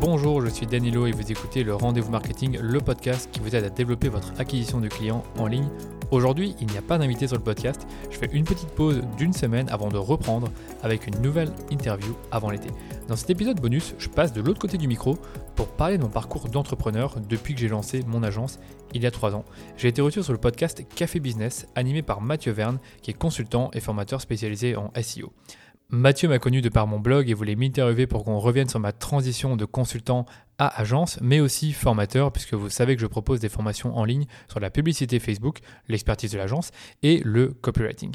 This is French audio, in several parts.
Bonjour, je suis Danilo et vous écoutez le Rendez-vous Marketing, le podcast qui vous aide à développer votre acquisition de clients en ligne. Aujourd'hui, il n'y a pas d'invité sur le podcast. Je fais une petite pause d'une semaine avant de reprendre avec une nouvelle interview avant l'été. Dans cet épisode bonus, je passe de l'autre côté du micro pour parler de mon parcours d'entrepreneur depuis que j'ai lancé mon agence il y a trois ans. J'ai été reçu sur le podcast Café Business animé par Mathieu Verne qui est consultant et formateur spécialisé en SEO. Mathieu m'a connu de par mon blog et voulait m'interviewer pour qu'on revienne sur ma transition de consultant à agence, mais aussi formateur, puisque vous savez que je propose des formations en ligne sur la publicité Facebook, l'expertise de l'agence et le copywriting.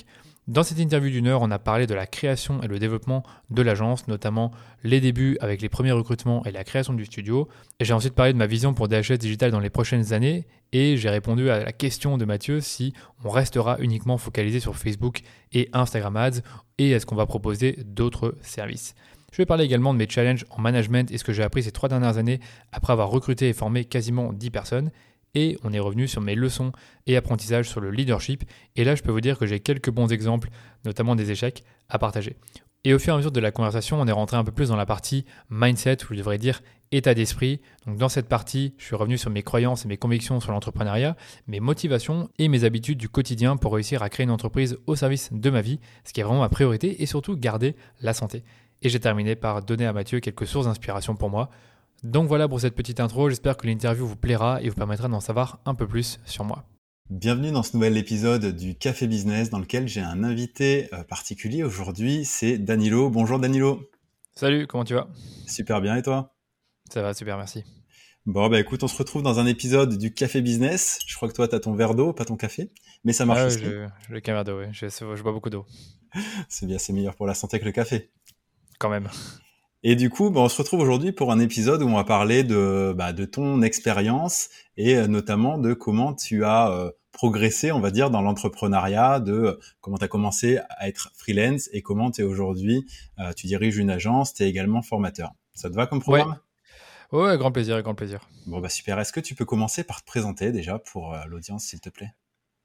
Dans cette interview d'une heure, on a parlé de la création et le développement de l'agence, notamment les débuts avec les premiers recrutements et la création du studio. Et j'ai ensuite parlé de ma vision pour DHS Digital dans les prochaines années et j'ai répondu à la question de Mathieu si on restera uniquement focalisé sur Facebook et Instagram Ads et est-ce qu'on va proposer d'autres services. Je vais parler également de mes challenges en management et ce que j'ai appris ces trois dernières années après avoir recruté et formé quasiment 10 personnes et on est revenu sur mes leçons et apprentissages sur le leadership. Et là, je peux vous dire que j'ai quelques bons exemples, notamment des échecs, à partager. Et au fur et à mesure de la conversation, on est rentré un peu plus dans la partie mindset, ou je devrais dire état d'esprit. Donc dans cette partie, je suis revenu sur mes croyances et mes convictions sur l'entrepreneuriat, mes motivations et mes habitudes du quotidien pour réussir à créer une entreprise au service de ma vie, ce qui est vraiment ma priorité, et surtout garder la santé. Et j'ai terminé par donner à Mathieu quelques sources d'inspiration pour moi. Donc voilà pour cette petite intro, j'espère que l'interview vous plaira et vous permettra d'en savoir un peu plus sur moi. Bienvenue dans ce nouvel épisode du Café Business dans lequel j'ai un invité euh, particulier aujourd'hui, c'est Danilo. Bonjour Danilo. Salut, comment tu vas? Super bien et toi? Ça va, super, merci. Bon, bah écoute, on se retrouve dans un épisode du Café Business. Je crois que toi, tu as ton verre d'eau, pas ton café, mais ça marche ah, aussi. Je, le verre d'eau, oui. Je, je bois beaucoup d'eau. c'est bien, c'est meilleur pour la santé que le café. Quand même. Et du coup, bah, on se retrouve aujourd'hui pour un épisode où on va parler de, bah, de ton expérience et euh, notamment de comment tu as euh, progressé, on va dire, dans l'entrepreneuriat, de euh, comment tu as commencé à être freelance et comment tu es aujourd'hui, tu diriges une agence, tu es également formateur. Ça te va comme programme? Ouais. ouais, grand plaisir, grand plaisir. Bon, bah super. Est-ce que tu peux commencer par te présenter déjà pour l'audience, s'il te plaît?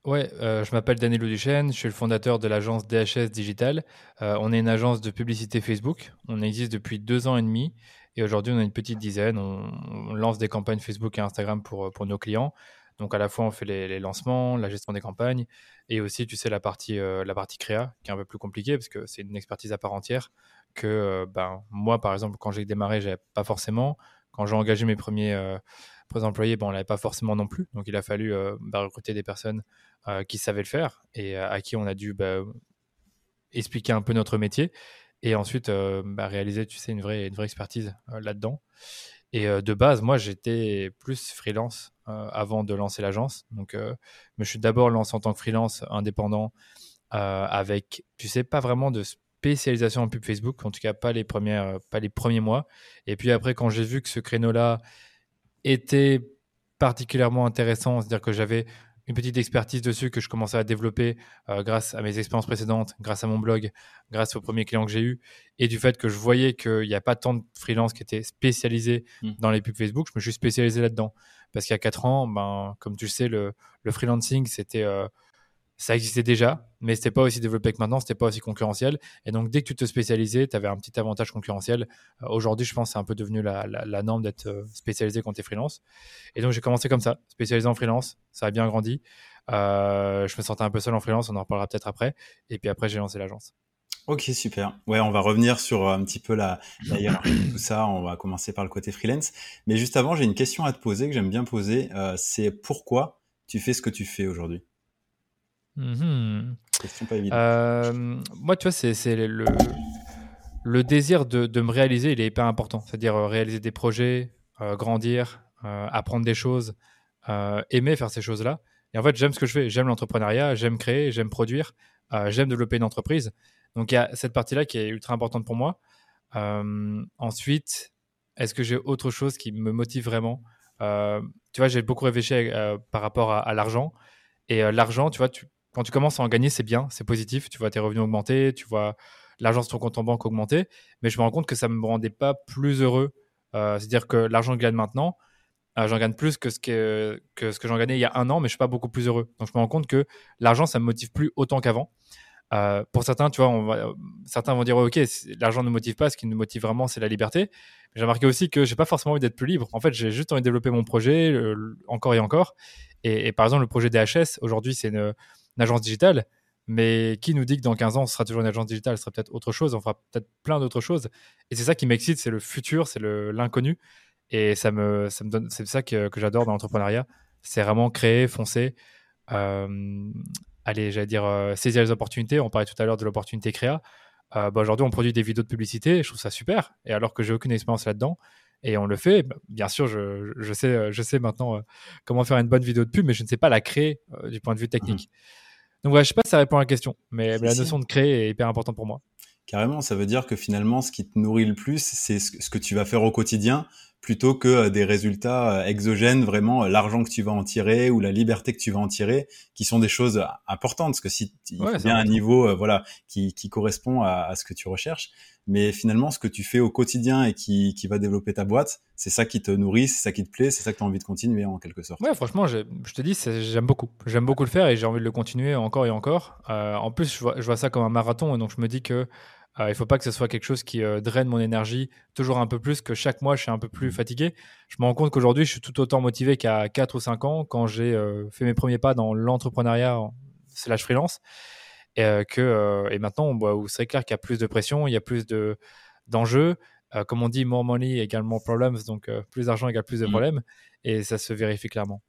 Ouais, euh, je m'appelle Danilo Duchesne, je suis le fondateur de l'agence DHS Digital. Euh, on est une agence de publicité Facebook. On existe depuis deux ans et demi et aujourd'hui on a une petite dizaine. On, lance des campagnes Facebook et Instagram pour, pour nos clients. Donc à la fois on fait les, lancements, la gestion des campagnes et aussi tu sais la partie, euh, la partie créa qui est un peu plus compliquée parce que c'est une expertise à part entière que ben, moi par exemple quand j'ai démarré j'avais pas forcément. Quand j'ai engagé mes premiers employés, bon, on l'avait pas forcément non plus. Donc il a fallu bah, recruter des personnes euh, qui savaient le faire et euh, à qui on a dû bah, expliquer un peu notre métier et ensuite euh, bah, réaliser, tu sais, une vraie, une vraie expertise là-dedans. Et de base, moi, j'étais plus freelance avant de lancer l'agence. Donc, je suis d'abord lancé en tant que freelance indépendant avec, tu sais, pas vraiment de spécialisation en pub Facebook, en tout cas pas les, premières, pas les premiers mois. Et puis après, quand j'ai vu que ce créneau-là était particulièrement intéressant, c'est-à-dire que j'avais une petite expertise dessus que je commençais à développer euh, grâce à mes expériences précédentes, grâce à mon blog, grâce aux premiers clients que j'ai eus, et du fait que je voyais qu'il n'y a pas tant de freelance qui étaient spécialisés mmh. dans les pubs Facebook, je me suis spécialisé là-dedans. Parce qu'il y a 4 ans, ben, comme tu le sais, le, le freelancing, c'était euh, ça existait déjà, mais c'était pas aussi développé que maintenant, c'était pas aussi concurrentiel. Et donc, dès que tu te spécialisais, tu avais un petit avantage concurrentiel. Euh, aujourd'hui, je pense que c'est un peu devenu la, norme d'être euh, spécialisé quand tu es freelance. Et donc, j'ai commencé comme ça, spécialisé en freelance. Ça a bien grandi. Euh, je me sentais un peu seul en freelance, on en reparlera peut-être après. Et puis après, j'ai lancé l'agence. Ok, super. Ouais, on va revenir sur un petit peu la, tout ça. On va commencer par le côté freelance. Mais juste avant, j'ai une question à te poser que j'aime bien poser. c'est pourquoi tu fais ce que tu fais aujourd'hui? Mhm. Euh, moi, tu vois, c'est le, le désir de, de, me réaliser, il est hyper important. C'est-à-dire euh, réaliser des projets, euh, grandir, apprendre des choses, aimer faire ces choses-là. Et en fait, j'aime ce que je fais. J'aime l'entrepreneuriat, j'aime créer, j'aime produire, j'aime développer une entreprise. Donc, il y a cette partie-là qui est ultra importante pour moi. ensuite, est-ce que j'ai autre chose qui me motive vraiment? Tu vois, j'ai beaucoup réfléchi par rapport à, à l'argent. Et l'argent, tu vois, tu, quand tu commences à en gagner, c'est bien, c'est positif. Tu vois tes revenus augmenter, tu vois l'argent sur ton compte en banque augmenter. Mais je me rends compte que ça ne me rendait pas plus heureux. Euh, c'est-à-dire que l'argent que je gagne maintenant, euh, j'en gagne plus que ce que, j'en gagnais il y a un an, mais je suis pas beaucoup plus heureux. Donc je me rends compte que l'argent, ça me motive plus autant qu'avant. Euh, pour certains, tu vois, certains vont dire ok, l'argent ne motive pas, ce qui nous motive vraiment, c'est la liberté. J'ai remarqué aussi que j'ai pas forcément envie d'être plus libre. En fait, j'ai juste envie de développer mon projet encore et encore. Et, par exemple, le projet DHS, aujourd'hui, c'est une, agence digitale. Mais qui nous dit que dans 15 ans, ce sera toujours une agence digitale, ce sera peut-être autre chose, on fera peut-être plein d'autres choses. Et c'est ça qui m'excite, c'est le futur, c'est l'inconnu. Et ça me, ça me donne, c'est ça que, que j'adore dans l'entrepreneuriat. C'est vraiment créer, foncer. Euh, allez, j'allais dire, euh, saisir les opportunités. On parlait tout à l'heure de l'opportunité créa. Euh, bah, aujourd'hui, on produit des vidéos de publicité. Je trouve ça super. Et alors que j'ai aucune expérience là-dedans, et on le fait, bah, bien sûr, je, je, sais, je sais maintenant comment faire une bonne vidéo de pub, mais je ne sais pas la créer du point de vue technique. Mmh. Donc, ouais, je sais pas si ça répond à la question, mais, la notion de créer est hyper importante pour moi. Carrément, ça veut dire que finalement, ce qui te nourrit le plus, c'est ce que tu vas faire au quotidien plutôt que euh, des résultats euh, exogènes, vraiment euh, l'argent que tu vas en tirer ou la liberté que tu vas en tirer, qui sont des choses importantes, parce que si il y a un niveau voilà qui, qui correspond à, à, ce que tu recherches, mais finalement ce que tu fais au quotidien et qui, qui va développer ta boîte, c'est ça qui te nourrit, c'est ça qui te plaît, c'est ça que tu as envie de continuer en quelque sorte. Ouais, franchement, je, je te dis, j'aime beaucoup, j'aime beaucoup le faire et j'ai envie de le continuer encore et encore. Euh, en plus, je vois, je vois, ça comme un marathon, et donc je me dis que il ne faut pas que ce soit quelque chose qui euh, draine mon énergie toujours un peu plus, que chaque mois je suis un peu plus mmh. fatigué. Je me rends compte qu'aujourd'hui je suis tout autant motivé qu'à 4 ou 5 ans quand j'ai euh, fait mes premiers pas dans l'entrepreneuriat slash freelance. Et, que, et maintenant, bah, c'est clair qu'il y a plus de pression, il y a plus de, d'enjeux. comme on dit, more money égale more problems, donc plus d'argent égale plus de mmh. problèmes. Et ça se vérifie clairement.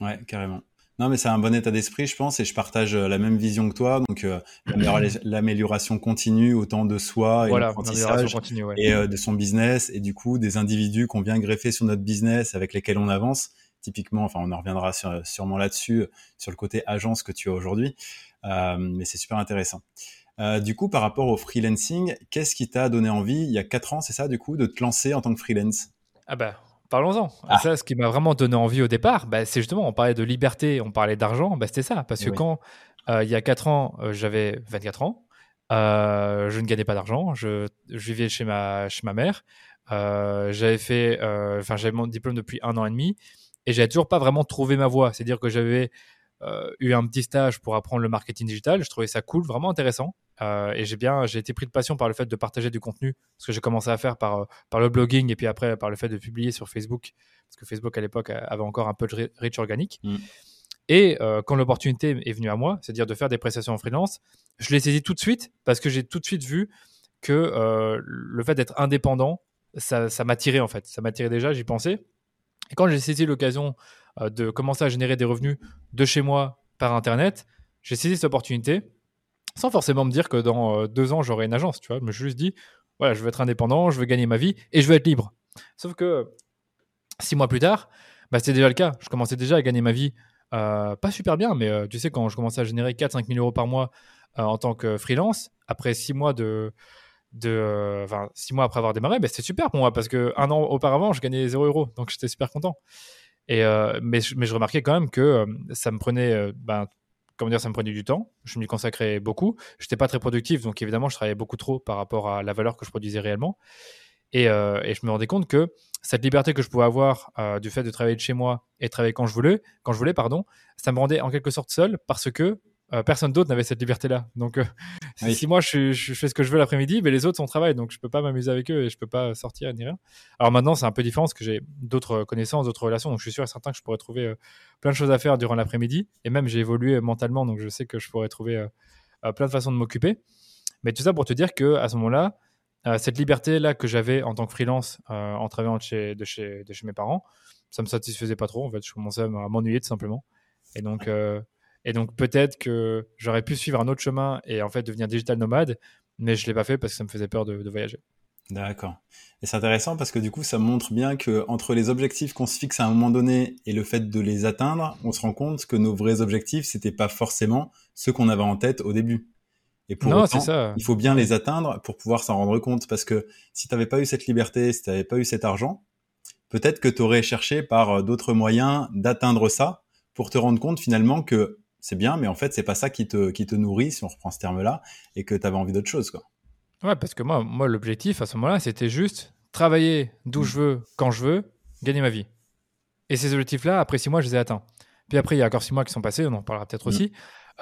Ouais, carrément. Non, mais c'est un bon état d'esprit, je pense, et je partage euh, la même vision que toi. Donc, euh, l'amélioration continue autant de soi et l'apprentissage et euh, de son business, et du coup des individus qu'on vient greffer sur notre business avec lesquels on avance. Typiquement, enfin, on en reviendra sûrement là-dessus sur le côté agence que tu as aujourd'hui, mais c'est super intéressant. du coup, par rapport au freelancing, qu'est-ce qui t'a donné envie il y a quatre ans, c'est ça, du coup, de te lancer en tant que freelance? Ah bah Parlons-en. Ah. Ça, ce qui m'a vraiment donné envie au départ, bah, c'est justement, on parlait de liberté, on parlait d'argent, bah, c'était ça. Parce que quand, euh, il y a 4 ans, euh, j'avais 24 ans, euh, je ne gagnais pas d'argent, je, vivais chez ma, chez ma mère, j'avais fait, enfin, j'avais mon diplôme depuis un an et demi, et j'avais toujours pas vraiment trouvé ma voie. C'est-à-dire que j'avais eu un petit stage pour apprendre le marketing digital, je trouvais ça cool, vraiment intéressant. Euh, et j'ai bien, j'ai été pris de passion par le fait de partager du contenu, ce que j'ai commencé à faire par, euh, par le blogging et puis après par le fait de publier sur Facebook, parce que Facebook à l'époque avait encore un peu de reach organique. Mm. Et euh, quand l'opportunité est venue à moi, c'est-à-dire de faire des prestations en freelance, je l'ai saisi tout de suite parce que j'ai tout de suite vu que le fait d'être indépendant, ça, ça m'attirait en fait. Ça m'attirait déjà, j'y pensais. Et quand j'ai saisi l'occasion de commencer à générer des revenus de chez moi par Internet, j'ai saisi cette opportunité sans forcément me dire que dans euh, deux ans, j'aurai une agence, tu vois. Je me suis juste dit, voilà, je veux être indépendant, je veux gagner ma vie et je veux être libre. Sauf que six mois plus tard, bah, c'était déjà le cas. Je commençais déjà à gagner ma vie, euh, pas super bien, mais euh, tu sais, quand je commençais à générer 4-5 000 euros par mois en tant que freelance, après six mois de. six mois après avoir démarré, bah, c'était super pour moi parce que un an auparavant, je gagnais 0 euros. Donc j'étais super content. Et, mais, mais, je remarquais quand même que ça me prenait ben, comment dire, ça me prenait du temps. Je m'y consacrais beaucoup. Je n'étais pas très productif, donc évidemment, je travaillais beaucoup trop par rapport à la valeur que je produisais réellement. Et, euh, je me rendais compte que cette liberté que je pouvais avoir euh, du fait de travailler de chez moi et travailler quand je voulais, quand je voulais, pardon, ça me rendait en quelque sorte seul parce que euh, personne d'autre n'avait cette liberté-là. Donc, euh, si moi je, fais ce que je veux l'après-midi, mais les autres sont au travail, donc je peux pas m'amuser avec eux et je peux pas sortir ni rien. Alors maintenant, c'est un peu différent parce que j'ai d'autres connaissances, d'autres relations, donc je suis sûr et certain que je pourrais trouver euh, plein de choses à faire durant l'après-midi. Et même, j'ai évolué mentalement, donc je sais que je pourrais trouver plein de façons de m'occuper. Mais tout ça pour te dire que à ce moment-là, cette liberté-là que j'avais en tant que freelance en travaillant de chez, de chez, de chez mes parents, ça me satisfaisait pas trop. En fait, je commençais à m'ennuyer tout simplement. Et donc, et donc peut-être que j'aurais pu suivre un autre chemin et en fait devenir digital nomade, mais je l'ai pas fait parce que ça me faisait peur de, voyager. D'accord. Et c'est intéressant parce que du coup, ça montre bien que entre les objectifs qu'on se fixe à un moment donné et le fait de les atteindre, on se rend compte que nos vrais objectifs, c'était pas forcément ceux qu'on avait en tête au début. Et pour non, autant, ça. il faut bien les atteindre pour pouvoir s'en rendre compte parce que si tu n'avais pas eu cette liberté, si tu n'avais pas eu cet argent, peut-être que tu aurais cherché par euh, d'autres moyens d'atteindre ça pour te rendre compte finalement que c'est bien, mais en fait, c'est pas ça qui te, qui te nourrit, si on reprend ce terme-là, et que tu avais envie d'autre chose. Quoi. Ouais, parce que moi, moi l'objectif à ce moment-là, c'était juste travailler d'où je veux, quand je veux, gagner ma vie. Et ces objectifs-là, après six mois, je les ai atteints. Puis après, il y a encore six mois qui sont passés, on en parlera peut-être aussi.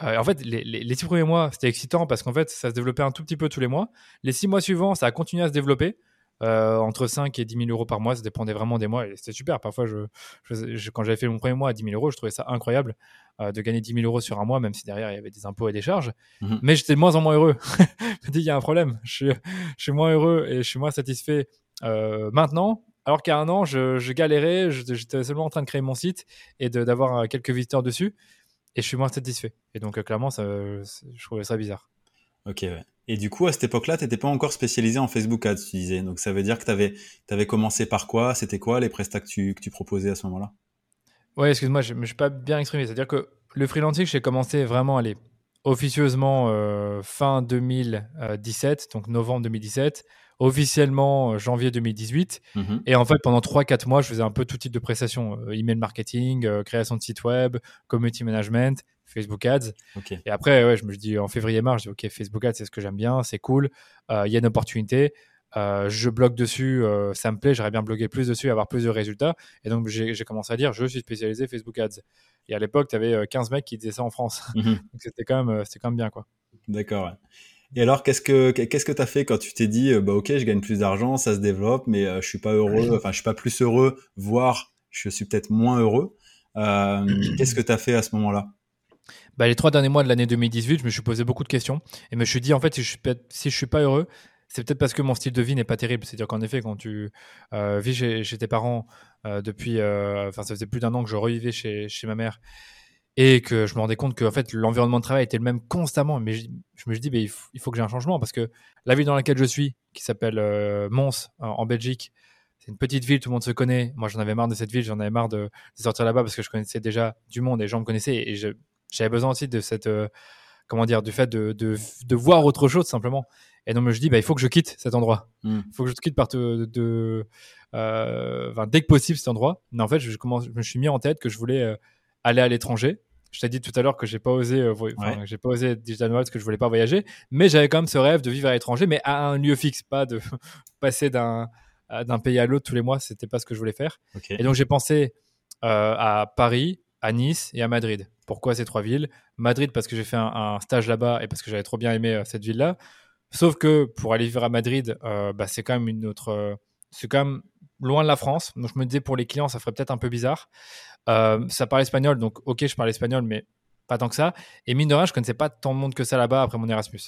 en fait, les, les, six premiers mois, c'était excitant parce qu'en fait, ça se développait un tout petit peu tous les mois. Les six mois suivants, ça a continué à se développer. Entre 5 et 10 000 euros par mois, ça dépendait vraiment des mois et c'était super. Parfois, je, quand j'avais fait mon premier mois à 10 000 euros, je trouvais ça incroyable de gagner 10 000 euros sur un mois, même si derrière il y avait des impôts et des charges. Mmh Mais j'étais de moins en moins heureux. je me dis, il y a un problème. Je suis, je suis moins heureux et je suis moins satisfait maintenant alors qu'à un an, je, galérais, j'étais seulement en train de créer mon site et d'avoir euh, quelques visiteurs dessus, et je suis moins satisfait. Et donc, euh, clairement, ça, je trouvais ça bizarre. Ok, Et du coup, à cette époque-là, tu n'étais pas encore spécialisé en Facebook Ads, tu disais. Donc, ça veut dire que tu avais, avais, commencé par quoi? C'était quoi les prestats que tu, que tu proposais à ce moment-là? Ouais, excuse-moi, je ne me suis pas bien exprimé. C'est-à-dire que le freelancing, j'ai commencé vraiment, aller officieusement euh, fin 2017, donc novembre 2017 officiellement euh, janvier 2018. Mhm. Et en fait, pendant 3-4 mois, je faisais un peu tout type de prestations euh, email marketing, création de site web, community management, Facebook Ads. Et après, ouais, je me dis en février-mars, je dis OK, Facebook Ads, c'est ce que j'aime bien, c'est cool, il y a une opportunité. je blogue dessus, ça me plaît, j'aurais bien blogué plus dessus, avoir plus de résultats. Et donc, j'ai commencé à dire, je suis spécialisé Facebook Ads. Et à l'époque, tu avais 15 mecs qui disaient ça en France. Mhm. donc, c'était quand, même, quand même bien. quoi. D'accord. Et alors, qu'est-ce que qu'est-ce que t'as fait quand tu t'es dit, euh, bah ok, je gagne plus d'argent, ça se développe, mais euh, je suis pas heureux, enfin, je suis pas plus heureux, voire je suis peut-être moins heureux. Euh, qu'est-ce que tu as fait à ce moment-là? Bah, les trois derniers mois de l'année 2018, je me suis posé beaucoup de questions et me suis dit en fait si je suis, suis pas heureux, c'est peut-être parce que mon style de vie n'est pas terrible. C'est-à-dire qu'en effet, quand tu vis chez, tes parents depuis, enfin ça faisait plus d'un an que je revivais chez, ma mère et que je me rendais compte que en fait l'environnement de travail était le même constamment mais je, me suis dit il, faut, que j'ai un changement parce que la ville dans laquelle je suis qui s'appelle euh, Mons en, Belgique c'est une petite ville tout le monde se connaît moi j'en avais marre de cette ville j'en avais marre de, sortir là-bas parce que je connaissais déjà du monde et les gens me connaissaient j'avais besoin aussi de cette euh, comment dire du fait de, de, voir autre chose simplement et donc je me dit bah, il faut que je quitte cet endroit hmm. il faut que je quitte par de, euh, dès que possible cet endroit mais en fait je, commence, je me suis mis en tête que je voulais aller à l'étranger je t'ai dit tout à l'heure que j'ai pas osé, euh, j'ai pas osé digital nomade parce que je voulais pas voyager, mais j'avais quand même ce rêve de vivre à l'étranger, mais à un lieu fixe, pas de passer d'un d'un pays à l'autre tous les mois. C'était pas ce que je voulais faire. Et donc j'ai pensé euh, à Paris, à Nice et à Madrid. Pourquoi ces trois villes Madrid parce que j'ai fait un, stage là-bas et parce que j'avais trop bien aimé euh, cette ville-là. Sauf que pour aller vivre à Madrid, bah, c'est quand même une autre, c'est quand même loin de la France. Donc je me disais pour les clients, ça ferait peut-être un peu bizarre. Euh, ça parle espagnol, donc ok, je parle espagnol, mais pas tant que ça. Et mine de rien, je connaissais pas tant de monde que ça là-bas après mon Erasmus.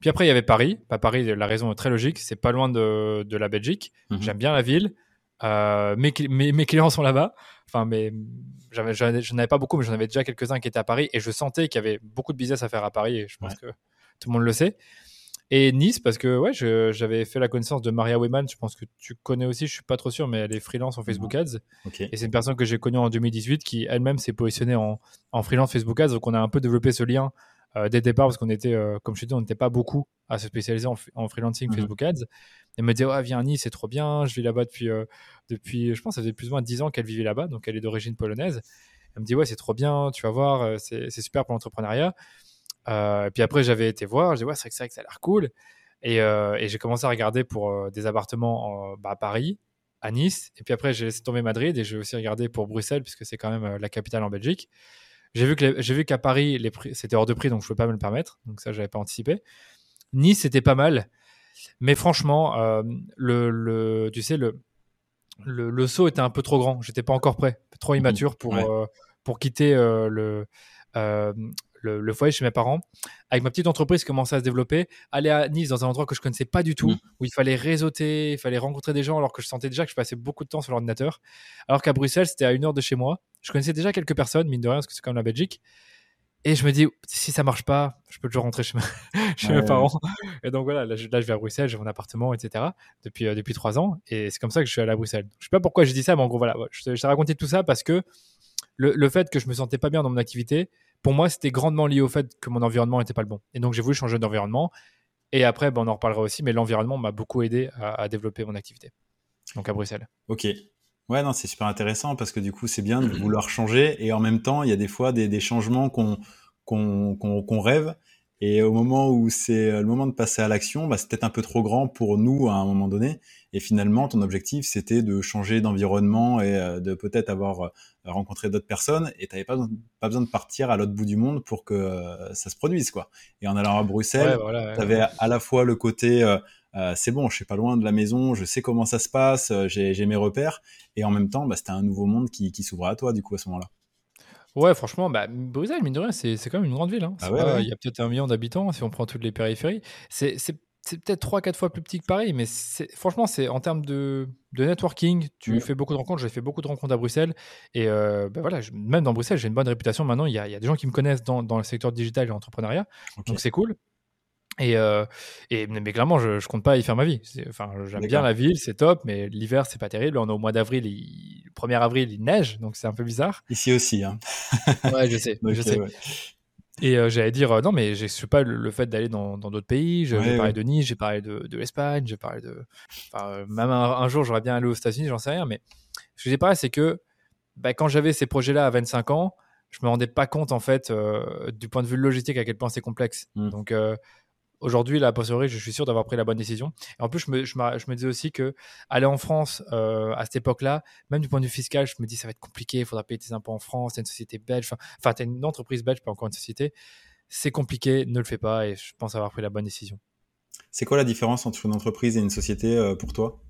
Puis après, il y avait Paris. Pas Paris, la raison est très logique, c'est pas loin de, de, la Belgique. Mhm. J'aime bien la ville. Euh, mes, mes, clients sont là-bas. Enfin, mais je n'avais pas beaucoup, mais j'en avais déjà quelques-uns qui étaient à Paris et je sentais qu'il y avait beaucoup de business à faire à Paris et je pense que tout le monde le sait. Et Nice, parce que ouais, j'avais fait la connaissance de Maria Weyman, je pense que tu connais aussi, je suis pas trop sûr, mais elle est freelance en Facebook Ads. Et c'est une personne que j'ai connue en 2018 qui elle-même s'est positionnée en, en, freelance Facebook Ads. Donc on a un peu développé ce lien euh, dès le départ parce qu'on était, euh, comme je te dis, on n'était pas beaucoup à se spécialiser en, en freelancing mhm. Facebook Ads. Elle me dit, ouais, viens à Nice, c'est trop bien, je vis là-bas depuis, euh, depuis, je pense, ça faisait plus ou moins 10 ans qu'elle vivait là-bas, donc elle est d'origine polonaise. Elle me dit, ouais, c'est trop bien, tu vas voir, c'est super pour l'entrepreneuriat. Euh, et puis après, j'avais été voir, j'ai dit, ouais, c'est vrai que ça a l'air cool. Et, euh, et j'ai commencé à regarder pour euh, des appartements bah, à Paris, à Nice. Et puis après, j'ai laissé tomber Madrid et j'ai aussi regardé pour Bruxelles, puisque c'est quand même la capitale en Belgique. J'ai vu que j'ai vu qu'à Paris, les prix, c'était hors de prix, donc je ne pouvais pas me le permettre. Donc ça, j'avais pas anticipé. Nice, c'était pas mal. Mais franchement, le, le, tu sais, le, le, le, saut était un peu trop grand. J'étais pas encore prêt, trop mmh immature pour, pour quitter le, le, foyer chez mes parents. Avec ma petite entreprise qui commençait à se développer, aller à Nice dans un endroit que je connaissais pas du tout, mmh. où il fallait réseauter, il fallait rencontrer des gens, alors que je sentais déjà que je passais beaucoup de temps sur l'ordinateur. Alors qu'à Bruxelles, c'était à une heure de chez moi. Je connaissais déjà quelques personnes, mine de rien, parce que c'est comme la Belgique. Et je me dis, si ça marche pas, je peux toujours rentrer chez, chez mes parents. Et donc voilà, là je, vais à Bruxelles, j'ai mon appartement, etc. depuis euh, depuis trois ans. Et c'est comme ça que je suis allé à Bruxelles. Je sais pas pourquoi je dis ça, mais en gros voilà, je, t'ai raconté tout ça parce que le, le, fait que je me sentais pas bien dans mon activité, pour moi, c'était grandement lié au fait que mon environnement n'était pas le bon. Et donc, j'ai voulu changer d'environnement. Et après, ben, on en reparlera aussi, mais l'environnement m'a beaucoup aidé à, développer mon activité. Donc, à Bruxelles. Ok. Ouais, non, c'est super intéressant parce que du coup, c'est bien de vouloir changer. Et en même temps, il y a des fois des, changements qu'on qu'on rêve Et au moment où c'est le moment de passer à l'action, bah, c'est peut-être un peu trop grand pour nous à un moment donné. Et finalement, ton objectif, c'était de changer d'environnement et euh, de peut-être avoir euh, rencontré d'autres personnes. Et tu n'avais pas, pas besoin de partir à l'autre bout du monde pour que euh, ça se produise. quoi. Et en allant à Bruxelles, tu avais à la fois le côté... c'est bon, je suis pas loin de la maison, je sais comment ça se passe, j'ai mes repères, et en même temps, bah, c'était un nouveau monde qui, qui s'ouvrait à toi, du coup, à ce moment-là. Ouais, franchement, bah, Bruxelles, mine de rien, c'est quand même une grande ville. Hein. Ah il y a peut-être un million d'habitants si on prend toutes les périphéries. C'est peut-être 3-4 fois plus petit que Paris, mais franchement, c'est en termes de, de networking, tu mmh. fais beaucoup de rencontres. J'ai fait beaucoup de rencontres à Bruxelles. Et euh, bah voilà, même dans Bruxelles, j'ai une bonne réputation. Maintenant, il y, a, y a des gens qui me connaissent dans, dans le secteur digital et l'entrepreneuriat. Donc, c'est cool. Et, euh, et, mais clairement, je, je compte pas y faire ma vie. Enfin, j'aime bien la ville, c'est top, mais l'hiver, c'est pas terrible. On est au mois d'avril, le 1er avril, il neige, donc c'est un peu bizarre. Ici aussi, hein. ouais, je sais, je sais. Et euh, j'allais dire, euh, non, mais je sais pas le, fait d'aller dans d'autres pays. J'ai parlé de Nice, j'ai parlé de, de l'Espagne, j'ai parlé de. Enfin, même un, jour, j'aurais bien allé aux États-Unis, j'en sais rien. Mais ce que j'ai parlé, c'est que bah, quand j'avais ces projets-là à 25 ans, je me rendais pas compte, en fait, du point de vue logistique, à quel point c'est complexe. Mmh. Donc, aujourd'hui, la posteriori, je suis sûr d'avoir pris la bonne décision. Et en plus, je me, je, me, disais aussi que aller en France euh, à cette époque-là, même du point de vue fiscal, je me dis ça va être compliqué, il faudra payer tes impôts en France, t'es une société belge, enfin, t'es une entreprise belge, pas encore une société. C'est compliqué, ne le fais pas et je pense avoir pris la bonne décision. C'est quoi la différence entre une entreprise et une société euh, pour toi?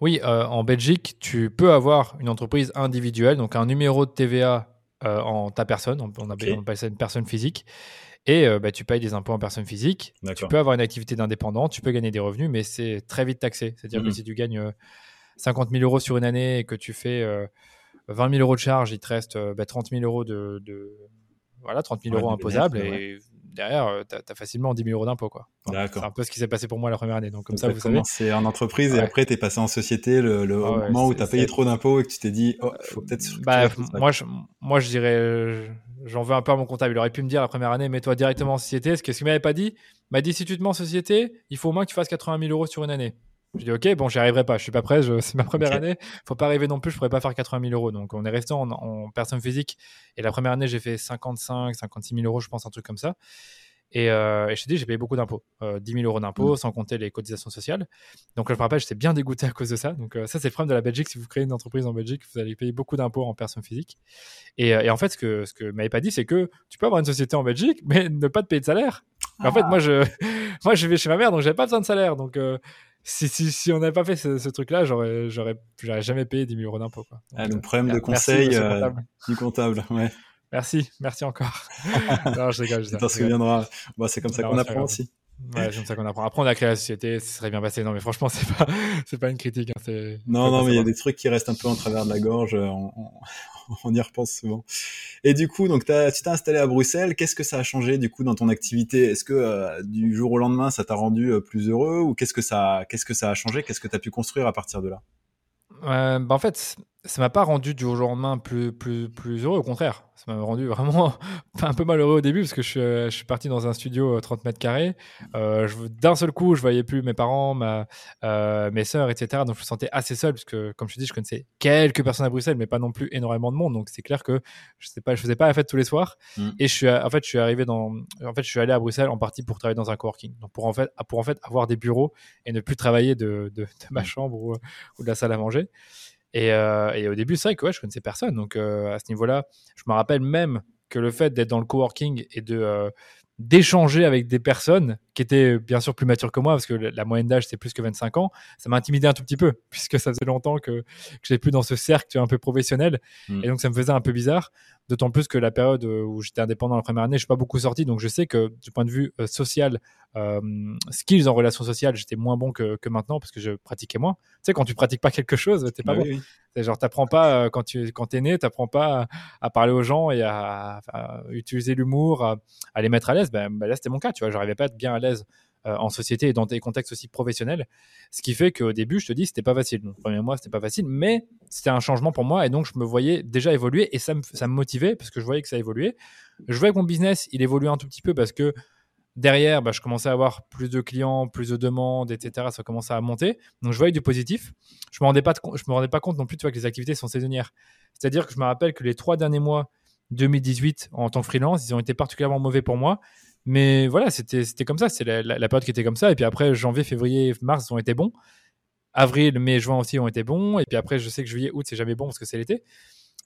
Oui, euh, en Belgique, tu peux avoir une entreprise individuelle, donc un numéro de TVA en ta personne, on, on appelle ça une personne physique. Et euh, bah, tu payes des impôts en personne physique. Tu peux avoir une activité d'indépendant, tu peux gagner des revenus, mais c'est très vite taxé. C'est-à-dire que mmh si tu gagnes 50 euh, 000 euros sur une année et que tu fais 20 euh, 000 euros de charge, il te reste 30 000 bah, euros de, voilà, 30 000 euros imposables. et derrière, tu as, facilement 10 000 euros d'impôts. c'est un peu ce qui s'est passé pour moi la première année. Donc, comme ça, vous savez. C'est en entreprise et après, tu es passé en société le, moment où tu as payé trop d'impôts et que tu t'es dit, oh, faut peut-être. Bah, moi, je, moi, je dirais j'en veux un peu à mon comptable. Il aurait pu me dire la première année, mets-toi directement en société. Ce qu'il m'avait pas dit, il m'a dit si tu te mets en société, il faut au moins que tu fasses 80 000 euros sur une année. Je dis ok, bon, j'y arriverai pas, je suis pas prêt, c'est ma première année, faut pas rêver non plus, je pourrais pas faire 80 000 euros. Donc on est resté en, personne physique et la première année j'ai fait 55, 56 000 euros, je pense, un truc comme ça. Et, euh, et je t'ai dit, j'ai payé beaucoup d'impôts, 10 euh, 000 euros d'impôts, mmh. sans compter les cotisations sociales. Donc, je me rappelle, j'étais bien dégoûté à cause de ça. Donc, euh, ça, c'est le problème de la Belgique. Si vous créez une entreprise en Belgique, vous allez payer beaucoup d'impôts en personne physique. Et, et, en fait, ce que, ce que m'avait pas dit, c'est que tu peux avoir une société en Belgique, mais ne pas te payer de salaire. En fait, moi, je, moi, je vais chez ma mère, donc j'avais pas besoin de salaire. Donc, si, si, si, on n'avait pas fait ce, truc-là, j'aurais, j'aurais, jamais payé 10 000 euros d'impôts. Ah, le problème de conseil du comptable. Ouais. Merci, merci encore. non, je rigole. Je. Bon, c'est comme ça qu'on apprend aussi. Ouais, c'est ça qu'on apprend. Après, on a créé la société, ce serait bien passé. Non, mais franchement, c'est pas, c'est pas une critique. Hein, non, non, mais il y a des trucs qui restent un peu en travers de la gorge. On, on, y repense souvent. Et du coup, donc, tu t'es installé à Bruxelles. Qu'est-ce que ça a changé du coup dans ton activité? Est-ce que euh, du jour au lendemain, ça t'a rendu euh, plus heureux? Ou qu'est-ce que ça, qu'est-ce que ça a changé? Qu'est-ce que tu as pu construire à partir de là? Euh, bah, En fait, ça m'a pas rendu du jour au lendemain plus, plus, plus heureux, au contraire. Ça m'a rendu vraiment un peu malheureux au début parce que je suis, je suis parti dans un studio 30 euh, mètres carrés. Euh, D'un seul coup, je voyais plus mes parents, ma, euh, mes sœurs, etc. Donc je me sentais assez seul parce que, comme je te dis, je connaissais quelques personnes à Bruxelles, mais pas non plus énormément de monde. Donc c'est clair que je sais pas, je faisais pas la fête tous les soirs. Mm. Et je suis, en fait, je suis arrivé dans, en fait, je suis allé à Bruxelles en partie pour travailler dans un coworking. Donc pour en fait, pour en fait avoir des bureaux et ne plus travailler de, de, de ma mm. chambre ou, ou de la salle à manger. Euh, et, au début, c'est vrai que ouais, je connaissais personne. Donc euh, à ce niveau-là, je me rappelle même que le fait d'être dans le coworking et de euh, d'échanger avec des personnes qui étaient bien sûr plus matures que moi, parce que la moyenne d'âge c'est plus que 25 ans, ça m'a intimidé un tout petit peu, puisque ça faisait longtemps que, que j'étais plus dans ce cercle un peu professionnel, mm. et donc ça me faisait un peu bizarre. D'autant plus que la période où j'étais indépendant la première année, je suis pas beaucoup sorti, donc je sais que du point de vue euh, social, euh, skills en relation sociale, j'étais moins bon que, que, maintenant parce que je pratiquais moins. Tu sais, quand tu pratiques pas quelque chose, t'es pas bah bon. Oui. Genre, t'apprends pas euh, quand tu quand es né, t'apprends pas à, parler aux gens et à, utiliser l'humour, à, les mettre à l'aise. Ben, ben là, c'était mon cas. Tu vois, j'arrivais pas à être bien à euh, en société et dans des contextes aussi professionnels. Ce qui fait qu'au début, je te dis, c'était pas facile. Le premier mois, c'était pas facile, mais c'était un changement pour moi et donc je me voyais déjà évoluer et ça me, ça me motivait parce que je voyais que ça évoluait. Je voyais que mon business, il évoluait un tout petit peu parce que derrière, bah, je commençais à avoir plus de clients, plus de demandes, etc. Ça commençait à monter. Donc, je voyais du positif. Je me rendais pas, je me rendais pas compte non plus, que les activités sont saisonnières. C'est-à-dire que je me rappelle que les trois derniers mois 2018 en tant freelance, ils ont été particulièrement mauvais pour moi Mais voilà, c'était c'était comme ça. C'est la, la, période qui était comme ça. Et puis après, janvier, février, mars ont été bons. Avril, mai, juin aussi ont été bons. Et puis après, je sais que juillet, août, c'est jamais bon parce que c'est l'été.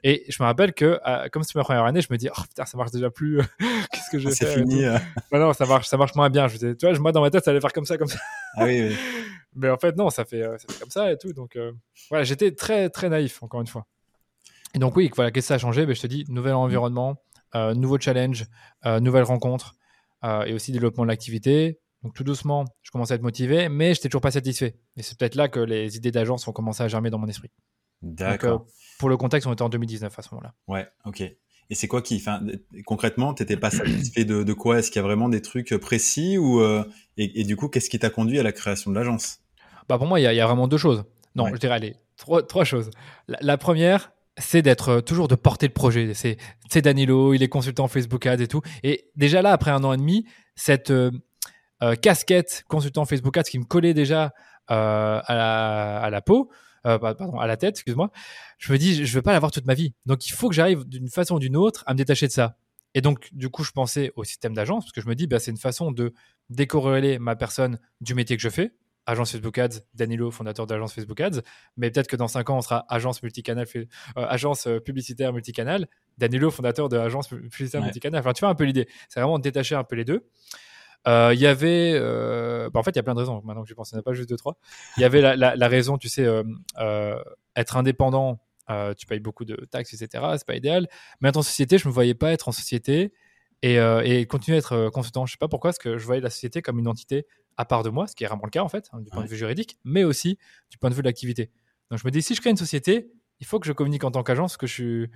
Et je me rappelle que, comme c'est ma première année, je me dis, oh putain, ça marche déjà plus. Qu'est-ce que je fais C'est fini. Euh. non, ça marche, ça marche moins bien. Je tu vois, moi dans ma tête, ça allait faire comme ça, comme ça. Ah oui, oui. Mais en fait, non, ça fait, ça fait comme ça et tout. Donc, euh, voilà, j'étais très, très naïf, encore une fois. Et donc, oui, voilà, qu'est-ce que ça a changé? Ben, Je te dis, nouvel environnement, euh, nouveau challenge, nouvelle rencontre et aussi développement de l'activité. Donc, tout doucement, je commençais à être motivé, mais j'étais toujours pas satisfait. Et c'est peut-être là que les idées d'agence ont commencé à germer dans mon esprit. D'accord pour le contexte, on était en 2019 à ce moment-là. Ouais, ok. Et c'est quoi qui, enfin, concrètement, t'étais pas satisfait de, de quoi? Est-ce qu'il y a vraiment des trucs précis ou euh, et, du coup, qu'est-ce qui t'a conduit à la création de l'agence? Bah pour moi, il y, a vraiment deux choses. Non, je dirais allez, trois, trois choses. La, première, c'est d'être euh, toujours de porter le projet. C'est Danilo, il est consultant Facebook Ads et tout. Et déjà là, après un an et demi, cette euh, casquette consultant Facebook Ads qui me collait déjà à la, à la peau euh, pardon, à la tête, excuse-moi, je me dis, je ne veux pas l'avoir toute ma vie. Donc, il faut que j'arrive d'une façon ou d'une autre à me détacher de ça. Et donc, du coup, je pensais au système d'agence, parce que je me dis, bah, c'est une façon de décorréler ma personne du métier que je fais. Agence Facebook Ads, Danilo, fondateur d'agence Facebook Ads. Mais peut-être que dans 5 ans, on sera agence multicanal, euh, agence euh, publicitaire multicanal. Danilo, fondateur de agence publicitaire multicanal. Enfin, tu vois un peu l'idée. C'est vraiment détacher un peu les deux. Euh, il y avait, euh, bah, en fait, il y a plein de raisons. Maintenant que je pense, il n'y en a pas juste deux trois. Il y avait la, la, la raison, tu sais, être indépendant. tu payes beaucoup de taxes, etc. C'est pas idéal. Mais en société, je me voyais pas être en société et, et continuer à être consultant. Je sais pas pourquoi, parce que je voyais la société comme une entité à part de moi, ce qui est vraiment le cas en fait, hein, du point de vue juridique, mais aussi du point de vue de l'activité. Donc je me dis, si je crée une société, il faut que je communique en tant qu'agence, que je suis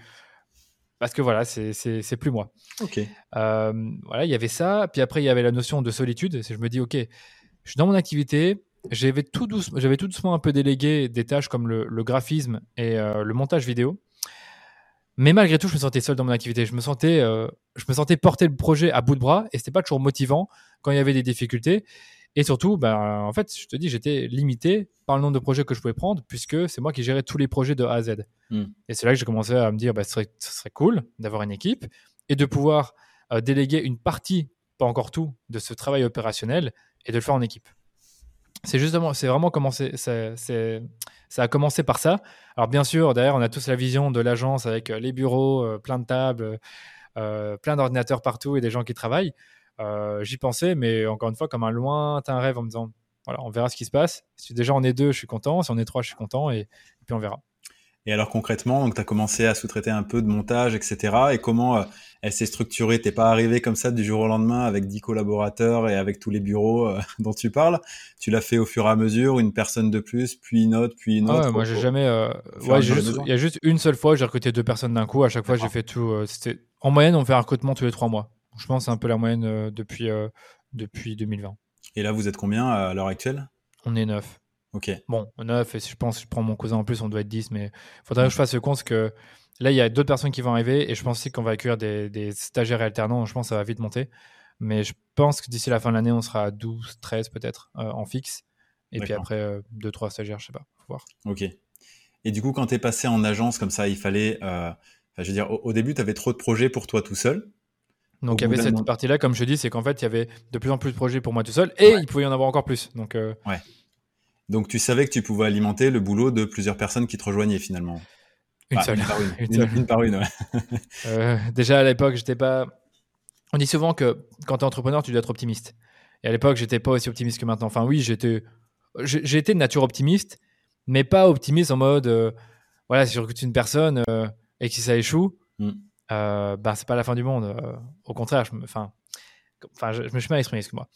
parce que voilà, c'est plus moi. Ok. Euh, voilà, il y avait ça. Puis après, il y avait la notion de solitude. Je me dis, ok, je suis dans mon activité. J'avais tout, doucement, tout doucement un peu délégué des tâches comme le, graphisme et euh, le montage vidéo. Mais malgré tout, je me sentais seul dans mon activité. Je me sentais, euh, je me sentais porter le projet à bout de bras et c'était pas toujours motivant quand il y avait des difficultés. Et surtout, ben, en fait, je te dis, j'étais limité par le nombre de projets que je pouvais prendre, puisque c'est moi qui gérais tous les projets de A à Z. Hmm. Et c'est là que j'ai commencé à me dire, ce, serait, ce serait cool d'avoir une équipe et de pouvoir euh, déléguer une partie, pas encore tout, de ce travail opérationnel et de le faire en équipe. C'est justement, c'est vraiment commencé, ça, ça a commencé par ça. Alors bien sûr, derrière, on a tous la vision de l'agence avec euh, les bureaux, euh, plein de tables, plein d'ordinateurs partout et des gens qui travaillent. Euh, j'y pensais, mais encore une fois, comme un lointain rêve en me disant, voilà, on verra ce qui se passe. Si déjà on est deux, je suis content. Si on est trois, je suis content. Et, puis on verra. Et alors concrètement, tu as commencé à sous-traiter un peu de montage, etc. Et comment euh, elle s'est structurée? T'es pas arrivé comme ça du jour au lendemain avec 10 collaborateurs et avec tous les bureaux euh, dont tu parles? Tu l'as fait au fur et à mesure, une personne de plus, puis une autre, puis une autre. moi, j'ai jamais. il y a juste une seule fois, j'ai recruté deux personnes d'un coup. À chaque fois, j'ai fait tout. En moyenne, on fait un recrutement tous les trois mois. Je pense que c'est un peu la moyenne euh, depuis, euh, depuis 2020. Et là, vous êtes combien à l'heure actuelle? On est 9. Ok. Bon, 9, et je pense que je prends mon cousin en plus, on doit être 10, mais il faudrait que je fasse le compte que là, il y a d'autres personnes qui vont arriver et je pense aussi qu'on va accueillir des, des, stagiaires et alternants. Je pense que ça va vite monter. Mais je pense que d'ici la fin de l'année, on sera à 12, 13 peut-être euh, en fixe. Et puis après, 2-3 stagiaires, je sais pas. Faut voir. Ok. Et du coup, quand tu es passé en agence comme ça, il fallait. je veux dire, au, au début, tu avais trop de projets pour toi tout seul? Donc il y avait cette partie-là, comme je dis, c'est qu'en fait, il y avait de plus en plus de projets pour moi tout seul et il pouvait y en avoir encore plus. Donc, euh, ouais. Donc tu savais que tu pouvais alimenter le boulot de plusieurs personnes qui te rejoignaient finalement. Une seule. Une par une. une, par une ouais. euh, déjà à l'époque, j'étais pas. On dit souvent que quand tu es entrepreneur, tu dois être optimiste. Et à l'époque, j'étais pas aussi optimiste que maintenant. Enfin, oui, j'étais, été de nature optimiste, mais pas optimiste en mode, euh, voilà, si je recrute une personne euh, et que si ça échoue, mm euh, bah, c'est pas la fin du monde. Euh, au contraire, je me, enfin, je, me suis mal exprimé, excuse-moi.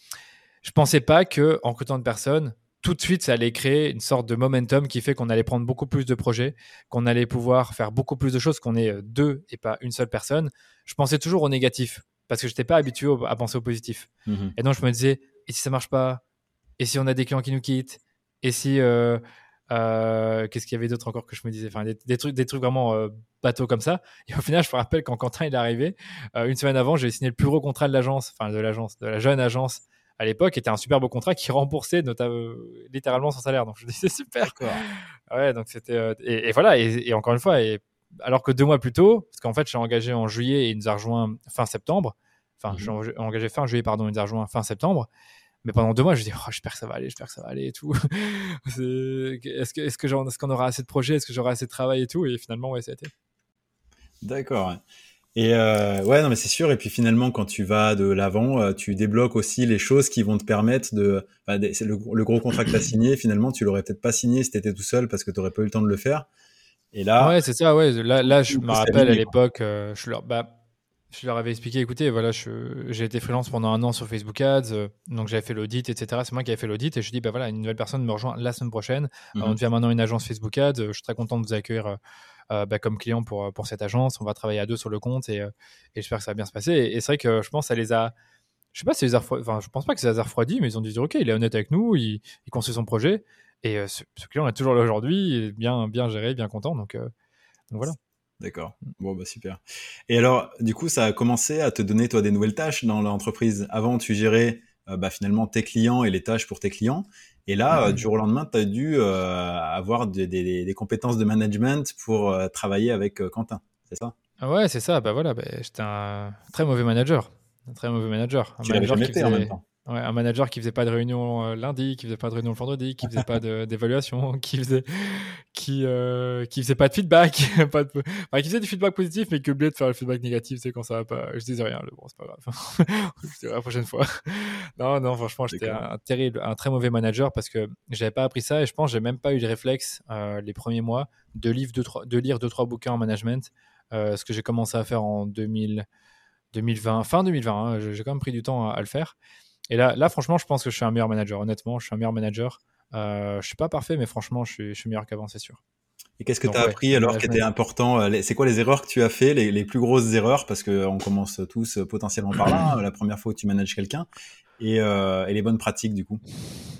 Je pensais pas que en recrutant de personnes, tout de suite, ça allait créer une sorte de momentum qui fait qu'on allait prendre beaucoup plus de projets, qu'on allait pouvoir faire beaucoup plus de choses, qu'on est euh, deux et pas une seule personne. Je pensais toujours au négatif parce que je n'étais pas habitué à penser au positif. Mhm. Et donc, je me disais, et si ça marche pas? Et si on a des clients qui nous quittent? Et si euh, euh, qu'est-ce qu'il y avait d'autre encore que je me disais? Enfin, des, trucs, des trucs vraiment euh, bateaux comme ça. Et au final, je me rappelle quand Quentin il est arrivé, euh, une semaine avant, j'ai signé le plus gros contrat de l'agence, enfin de l'agence, de la jeune agence à l'époque, qui était un super beau contrat qui remboursait notamment, littéralement son salaire. Donc je me disais super. Quoi. Ouais, donc c'était. Et, voilà, et, encore une fois, et, alors que deux mois plus tôt, parce qu'en fait, je suis engagé en juillet et il nous a rejoint fin septembre, Enfin, je suis mmh engagé fin juillet, pardon, ils rejoint fin septembre. Mais pendant deux mois, je dis, oh, j'espère que ça va aller, j'espère que ça va aller et tout. est-ce que, est-ce que est-ce qu'on aura assez de projets, est-ce que j'aurai assez de travail et tout? Et finalement, ouais, ça a été. D'accord. Et euh, ouais, non, mais c'est sûr. Et puis finalement, quand tu vas de l'avant, euh, tu débloques aussi les choses qui vont te permettre de. Bah, le, le, gros contrat que tu as signé, finalement, tu l'aurais peut-être pas signé si tu étais tout seul parce que tu n'aurais pas eu le temps de le faire. Et là. Ouais, c'est ça, ouais. Là, là je me rappelle à l'époque, euh, je leur. Bah, je leur avais expliqué, écoutez, voilà, j'ai été freelance pendant un an sur Facebook Ads, donc j'avais fait l'audit, etc. C'est moi qui avais fait l'audit et je dis, bah voilà, une nouvelle personne me rejoint la semaine prochaine. Mmh on devient maintenant une agence Facebook Ads. Je suis très content de vous accueillir euh, bah, comme client pour, euh, pour cette agence. On va travailler à deux sur le compte et, euh, et j'espère que ça va bien se passer. Et, c'est vrai que je pense que ça les a. Je sais pas si les a enfin, je pense pas que ça les a refroidis, mais ils ont dit ok, il est honnête avec nous, il, il construit son projet. Et ce, client est toujours là aujourd'hui, bien, bien géré, bien content. Donc, donc voilà. D'accord. Bon, bah super. Et alors, du coup, ça a commencé à te donner, toi, des nouvelles tâches dans l'entreprise. Avant, tu gérais bah, finalement tes clients et les tâches pour tes clients. Et là, euh, du jour au lendemain, tu as dû euh, avoir des, des, des, compétences de management pour euh, travailler avec Quentin, c'est ça? Ah Ouais, c'est ça. Bah voilà, bah, j'étais un très mauvais manager. Un très mauvais manager. Un tu l'avais jamais fait en même temps. Ouais, un manager qui faisait pas de réunion euh, lundi, qui faisait pas de réunion le vendredi, qui faisait pas d'évaluation, qui faisait qui euh, qui faisait pas de feedback, pas de... Enfin, qui faisait du feedback positif mais qui oubliait de faire le feedback négatif, c'est quand ça va pas. Je disais rien, bon c'est pas grave. je la prochaine fois. non non, franchement j'étais un, terrible, un très mauvais manager parce que j'avais pas appris ça et je pense j'ai même pas eu le réflexe euh, les premiers mois de lire deux trois de lire deux trois bouquins en management, ce que j'ai commencé à faire en 2000 2020, fin 2020. Hein, j'ai quand même pris du temps à le faire. Et là, là, franchement, je pense que je suis un meilleur manager. Honnêtement, je suis un meilleur manager. Euh, je suis pas parfait, mais franchement, je suis, je suis meilleur qu'avant, c'est sûr. Et qu'est-ce que tu as appris alors qui était important euh, C'est quoi les erreurs que tu as fait, les, les plus grosses erreurs? Parce qu'on commence tous potentiellement par là, hein, la première fois où tu manages quelqu'un. Et, euh, et, les bonnes pratiques du coup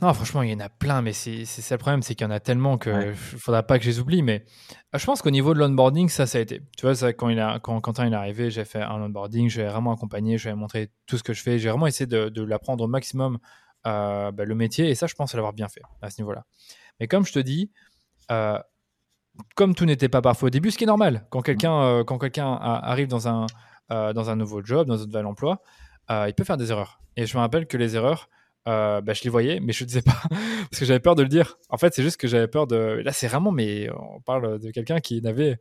Non, franchement, il y en a plein, mais c'est ça le problème, c'est qu'il y en a tellement que ne faudra pas que je les oublie. Mais euh, je pense qu'au niveau de l'onboarding, ça, ça a été. Tu vois, ça, quand, il a, quand Quentin il est arrivé, j'ai fait un onboarding, j'ai vraiment accompagné, j'ai montré tout ce que je fais, j'ai vraiment essayé de, de l'apprendre au maximum euh, bah, le métier, et ça, je pense l'avoir bien fait à ce niveau-là. Mais comme je te dis, euh, comme tout n'était pas parfait au début, ce qui est normal, quand quelqu'un euh, quand quelqu'un arrive dans un, euh, dans un nouveau job, dans un nouvel emploi, il peut faire des erreurs. Et je me rappelle que les erreurs, bah, je les voyais, mais je ne disais pas parce que j'avais peur de le dire. En fait, c'est juste que j'avais peur de. Là, c'est vraiment, mais on parle de quelqu'un qui n'avait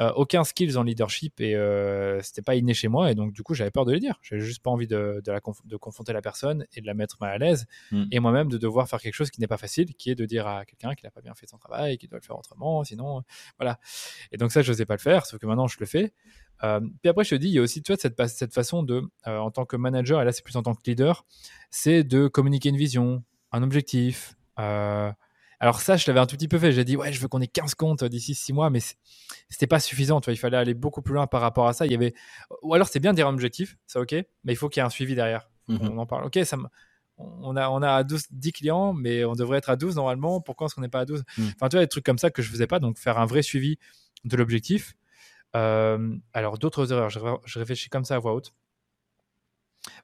euh, aucun skills en leadership et euh, c'était pas inné chez moi et donc du coup j'avais peur de le dire. J'avais juste pas envie de, de, la de confronter la personne et de la mettre mal à l'aise hmm. et moi-même de devoir faire quelque chose qui n'est pas facile qui est de dire à quelqu'un qu'il n'a pas bien fait son travail qu'il doit le faire autrement sinon voilà. Et donc ça je n'osais pas le faire sauf que maintenant je le fais. Euh, puis après je te dis il y a aussi tu vois, cette, cette façon de en tant que manager et là c'est plus en tant que leader c'est de communiquer une vision un objectif alors ça, je l'avais un tout petit peu fait. J'ai dit, ouais, je veux qu'on ait 15 comptes d'ici 6 mois, mais c'était pas suffisant. Tu vois, il fallait aller beaucoup plus loin par rapport à ça. Il y avait, ou alors c'est bien de dire un objectif, c'est ok, mais il faut qu'il y ait un suivi derrière. Mhm. On en parle. Ok, ça on a, on a 12, 10 clients, mais on devrait être à 12 normalement. Pourquoi est-ce qu'on n'est pas à 12 mhm. Enfin, tu vois, des trucs comme ça que je faisais pas. Donc, faire un vrai suivi de l'objectif. Euh, alors, d'autres erreurs, je réfléchis comme ça à voix haute.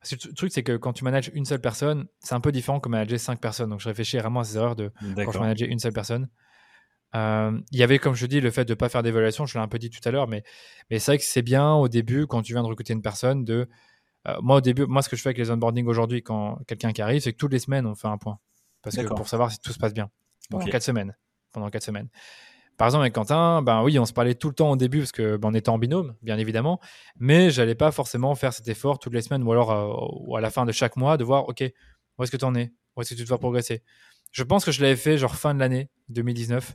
Parce que le truc, c'est que quand tu manages une seule personne, c'est un peu différent que manager cinq personnes. Donc, je réfléchis vraiment à ces erreurs de quand je manageais une seule personne. Euh, il y avait, comme je dis, le fait de ne pas faire d'évaluation. Je l'ai un peu dit tout à l'heure, mais, mais c'est vrai que c'est bien au début, quand tu viens de recruter une personne, de. Euh, moi, au début, moi, ce que je fais avec les onboarding aujourd'hui, quand quelqu'un qui arrive, c'est que toutes les semaines, on fait un point. Parce que pour savoir si tout se passe bien. Pendant quatre semaines. Pendant quatre semaines. Par exemple, avec Quentin, ben oui, on se parlait tout le temps au début parce que ben, on était en binôme, bien évidemment, mais j'allais pas forcément faire cet effort toutes les semaines ou alors euh, à la fin de chaque mois de voir, ok, où est-ce que tu en es, où est-ce que tu dois progresser? Je pense que je l'avais fait genre fin de l'année 2019,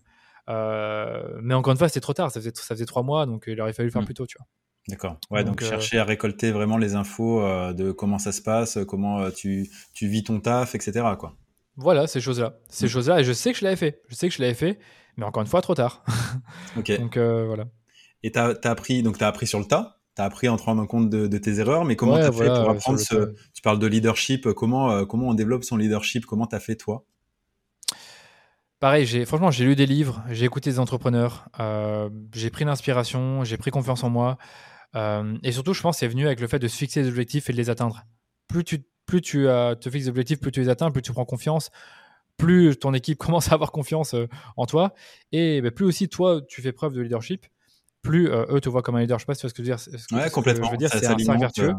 euh, mais encore une fois, c'était trop tard, ça faisait, ça faisait trois mois, donc il aurait fallu le faire hmm. plus tôt, tu vois. D'accord. Ouais, donc, euh, chercher à récolter vraiment les infos de comment ça se passe, comment tu, tu vis ton taf, etc. Quoi. Voilà, ces choses-là. Ces hmm. choses-là, et je sais que je l'avais fait. Je sais que je l'avais fait. Mais encore une fois, trop tard. ok. Donc euh, voilà. Et tu as, appris, donc as appris sur le tas tu as appris en te rendant compte de, tes erreurs, mais comment tu as fait pour apprendre ce. Tu parles de leadership, comment, euh, comment on développe son leadership? Comment tu as fait toi? Pareil, franchement, j'ai lu des livres, j'ai écouté des entrepreneurs, euh, j'ai pris l'inspiration, j'ai pris confiance en moi. et surtout, je pense que c'est venu avec le fait de se fixer des objectifs et de les atteindre. Plus tu, plus tu te fixes des objectifs, plus tu les atteins, plus tu prends confiance, plus ton équipe commence à avoir confiance euh, en toi et bah, plus aussi toi tu fais preuve de leadership, plus eux te voient comme un leader. Je sais pas si tu vois ce que je veux dire. Ce ouais, complètement. je veux dire, c'est un cercle vertueux.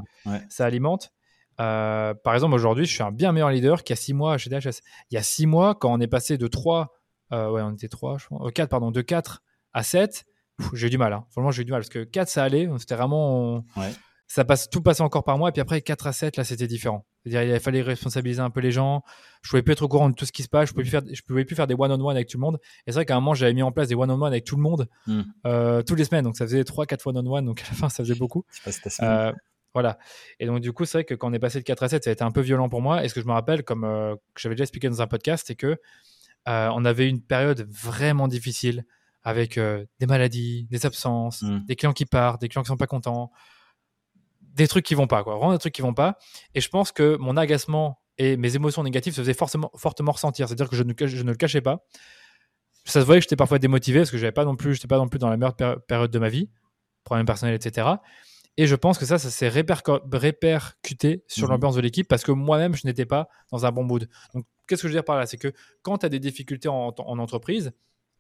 Ça alimente. par exemple, aujourd'hui, je suis un bien meilleur leader qu'il y a six mois chez DHS. Il y a six mois, quand on est passé de 3, ouais, on était 3, je crois, 4, pardon, de 4 à 7, j'ai eu du mal. Hein. Franchement, j'ai eu du mal parce que 4, ça allait. C'était vraiment. Ça passe, tout passait encore par moi. Et puis après, 4 à 7, là, c'était différent. C'est-à-dire, il fallait responsabiliser un peu les gens. Je pouvais plus être au courant de tout ce qui se passe. Je pouvais plus faire, je pouvais plus faire des one-on-one avec tout le monde. Et c'est vrai qu'à un moment, j'avais mis en place des one-on-one avec tout le monde hmm. euh, toutes les semaines. Donc, ça faisait 3-4 one-on-one. Donc, à la fin, ça faisait beaucoup. Euh, voilà. Et donc, du coup, c'est vrai que quand on est passé de 4 à 7, ça a été un peu violent pour moi. Et ce que je me rappelle, comme euh, j'avais déjà expliqué dans un podcast, c'est que on avait une période vraiment difficile avec des maladies, des absences, hmm. des clients qui partent, des clients qui sont pas contents, des trucs qui vont pas, quoi. Vraiment des trucs qui vont pas. Et je pense que mon agacement et mes émotions négatives se faisaient forcément, fortement ressentir. C'est-à-dire que je ne, je ne, le cachais pas. Ça se voyait que j'étais parfois démotivé parce que j'avais pas non plus, j'étais pas non plus dans la meilleure période de ma vie, problème personnel, etc. Et je pense que ça, ça s'est répercuté sur hmm. l'ambiance de l'équipe parce que moi-même, je n'étais pas dans un bon mood. Donc, qu'est-ce que je veux dire par là? C'est que quand tu as des difficultés en, en entreprise,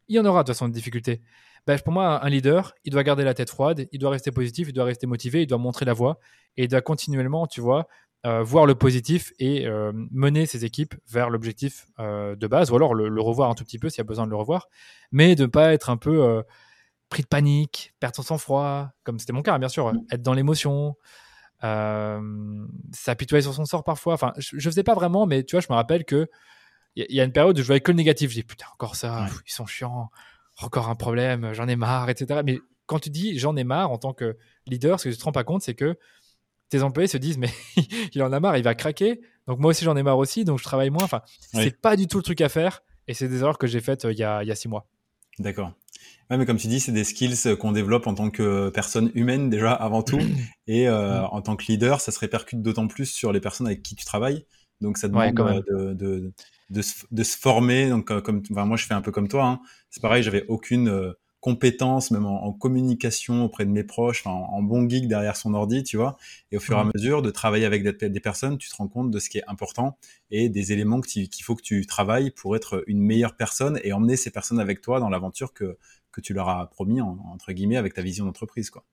il y en aura de toute façon des difficultés. Ben, pour moi, un leader, il doit garder la tête froide, il doit rester positif, il doit rester motivé, il doit montrer la voie et il doit continuellement, tu vois, euh, voir le positif et euh, mener ses équipes vers l'objectif euh, de base, ou alors le, revoir un tout petit peu s'il y a besoin de le revoir, mais de ne pas être un peu pris de panique, perdre son sang-froid, comme c'était mon cas, bien sûr, être dans l'émotion, s'apitoyer sur son sort parfois. Enfin, je, ne faisais pas vraiment, mais tu vois, je me rappelle que il y, a une période où je voyais que le négatif. Je dis putain, encore ça, ils sont chiants, encore un problème, j'en ai marre, etc. Mais quand tu dis j'en ai marre en tant que leader, ce que tu te rends pas compte, c'est que tes employés se disent mais il en a marre, il va craquer. Donc moi aussi j'en ai marre aussi, donc je travaille moins. Enfin, c'est pas du tout le truc à faire. Et c'est des erreurs que j'ai faites euh, il y, a, il y a six mois. D'accord. Ouais, mais comme tu dis, c'est des skills qu'on développe en tant que personne humaine déjà avant tout, et euh, en tant que leader, ça se répercute d'autant plus sur les personnes avec qui tu travailles. Donc ça demande euh, de, de se, de se former. Donc, euh, comme enfin, moi, je fais un peu comme toi. Hein. C'est pareil, j'avais aucune euh, compétence, même en, communication auprès de mes proches, en, bon geek derrière son ordi, tu vois. Et au fur et à mmh. mesure de travailler avec des, des, personnes, tu te rends compte de ce qui est important et des éléments qu'il faut que tu travailles pour être une meilleure personne et emmener ces personnes avec toi dans l'aventure que, que tu leur as promis, entre guillemets, avec ta vision d'entreprise, quoi.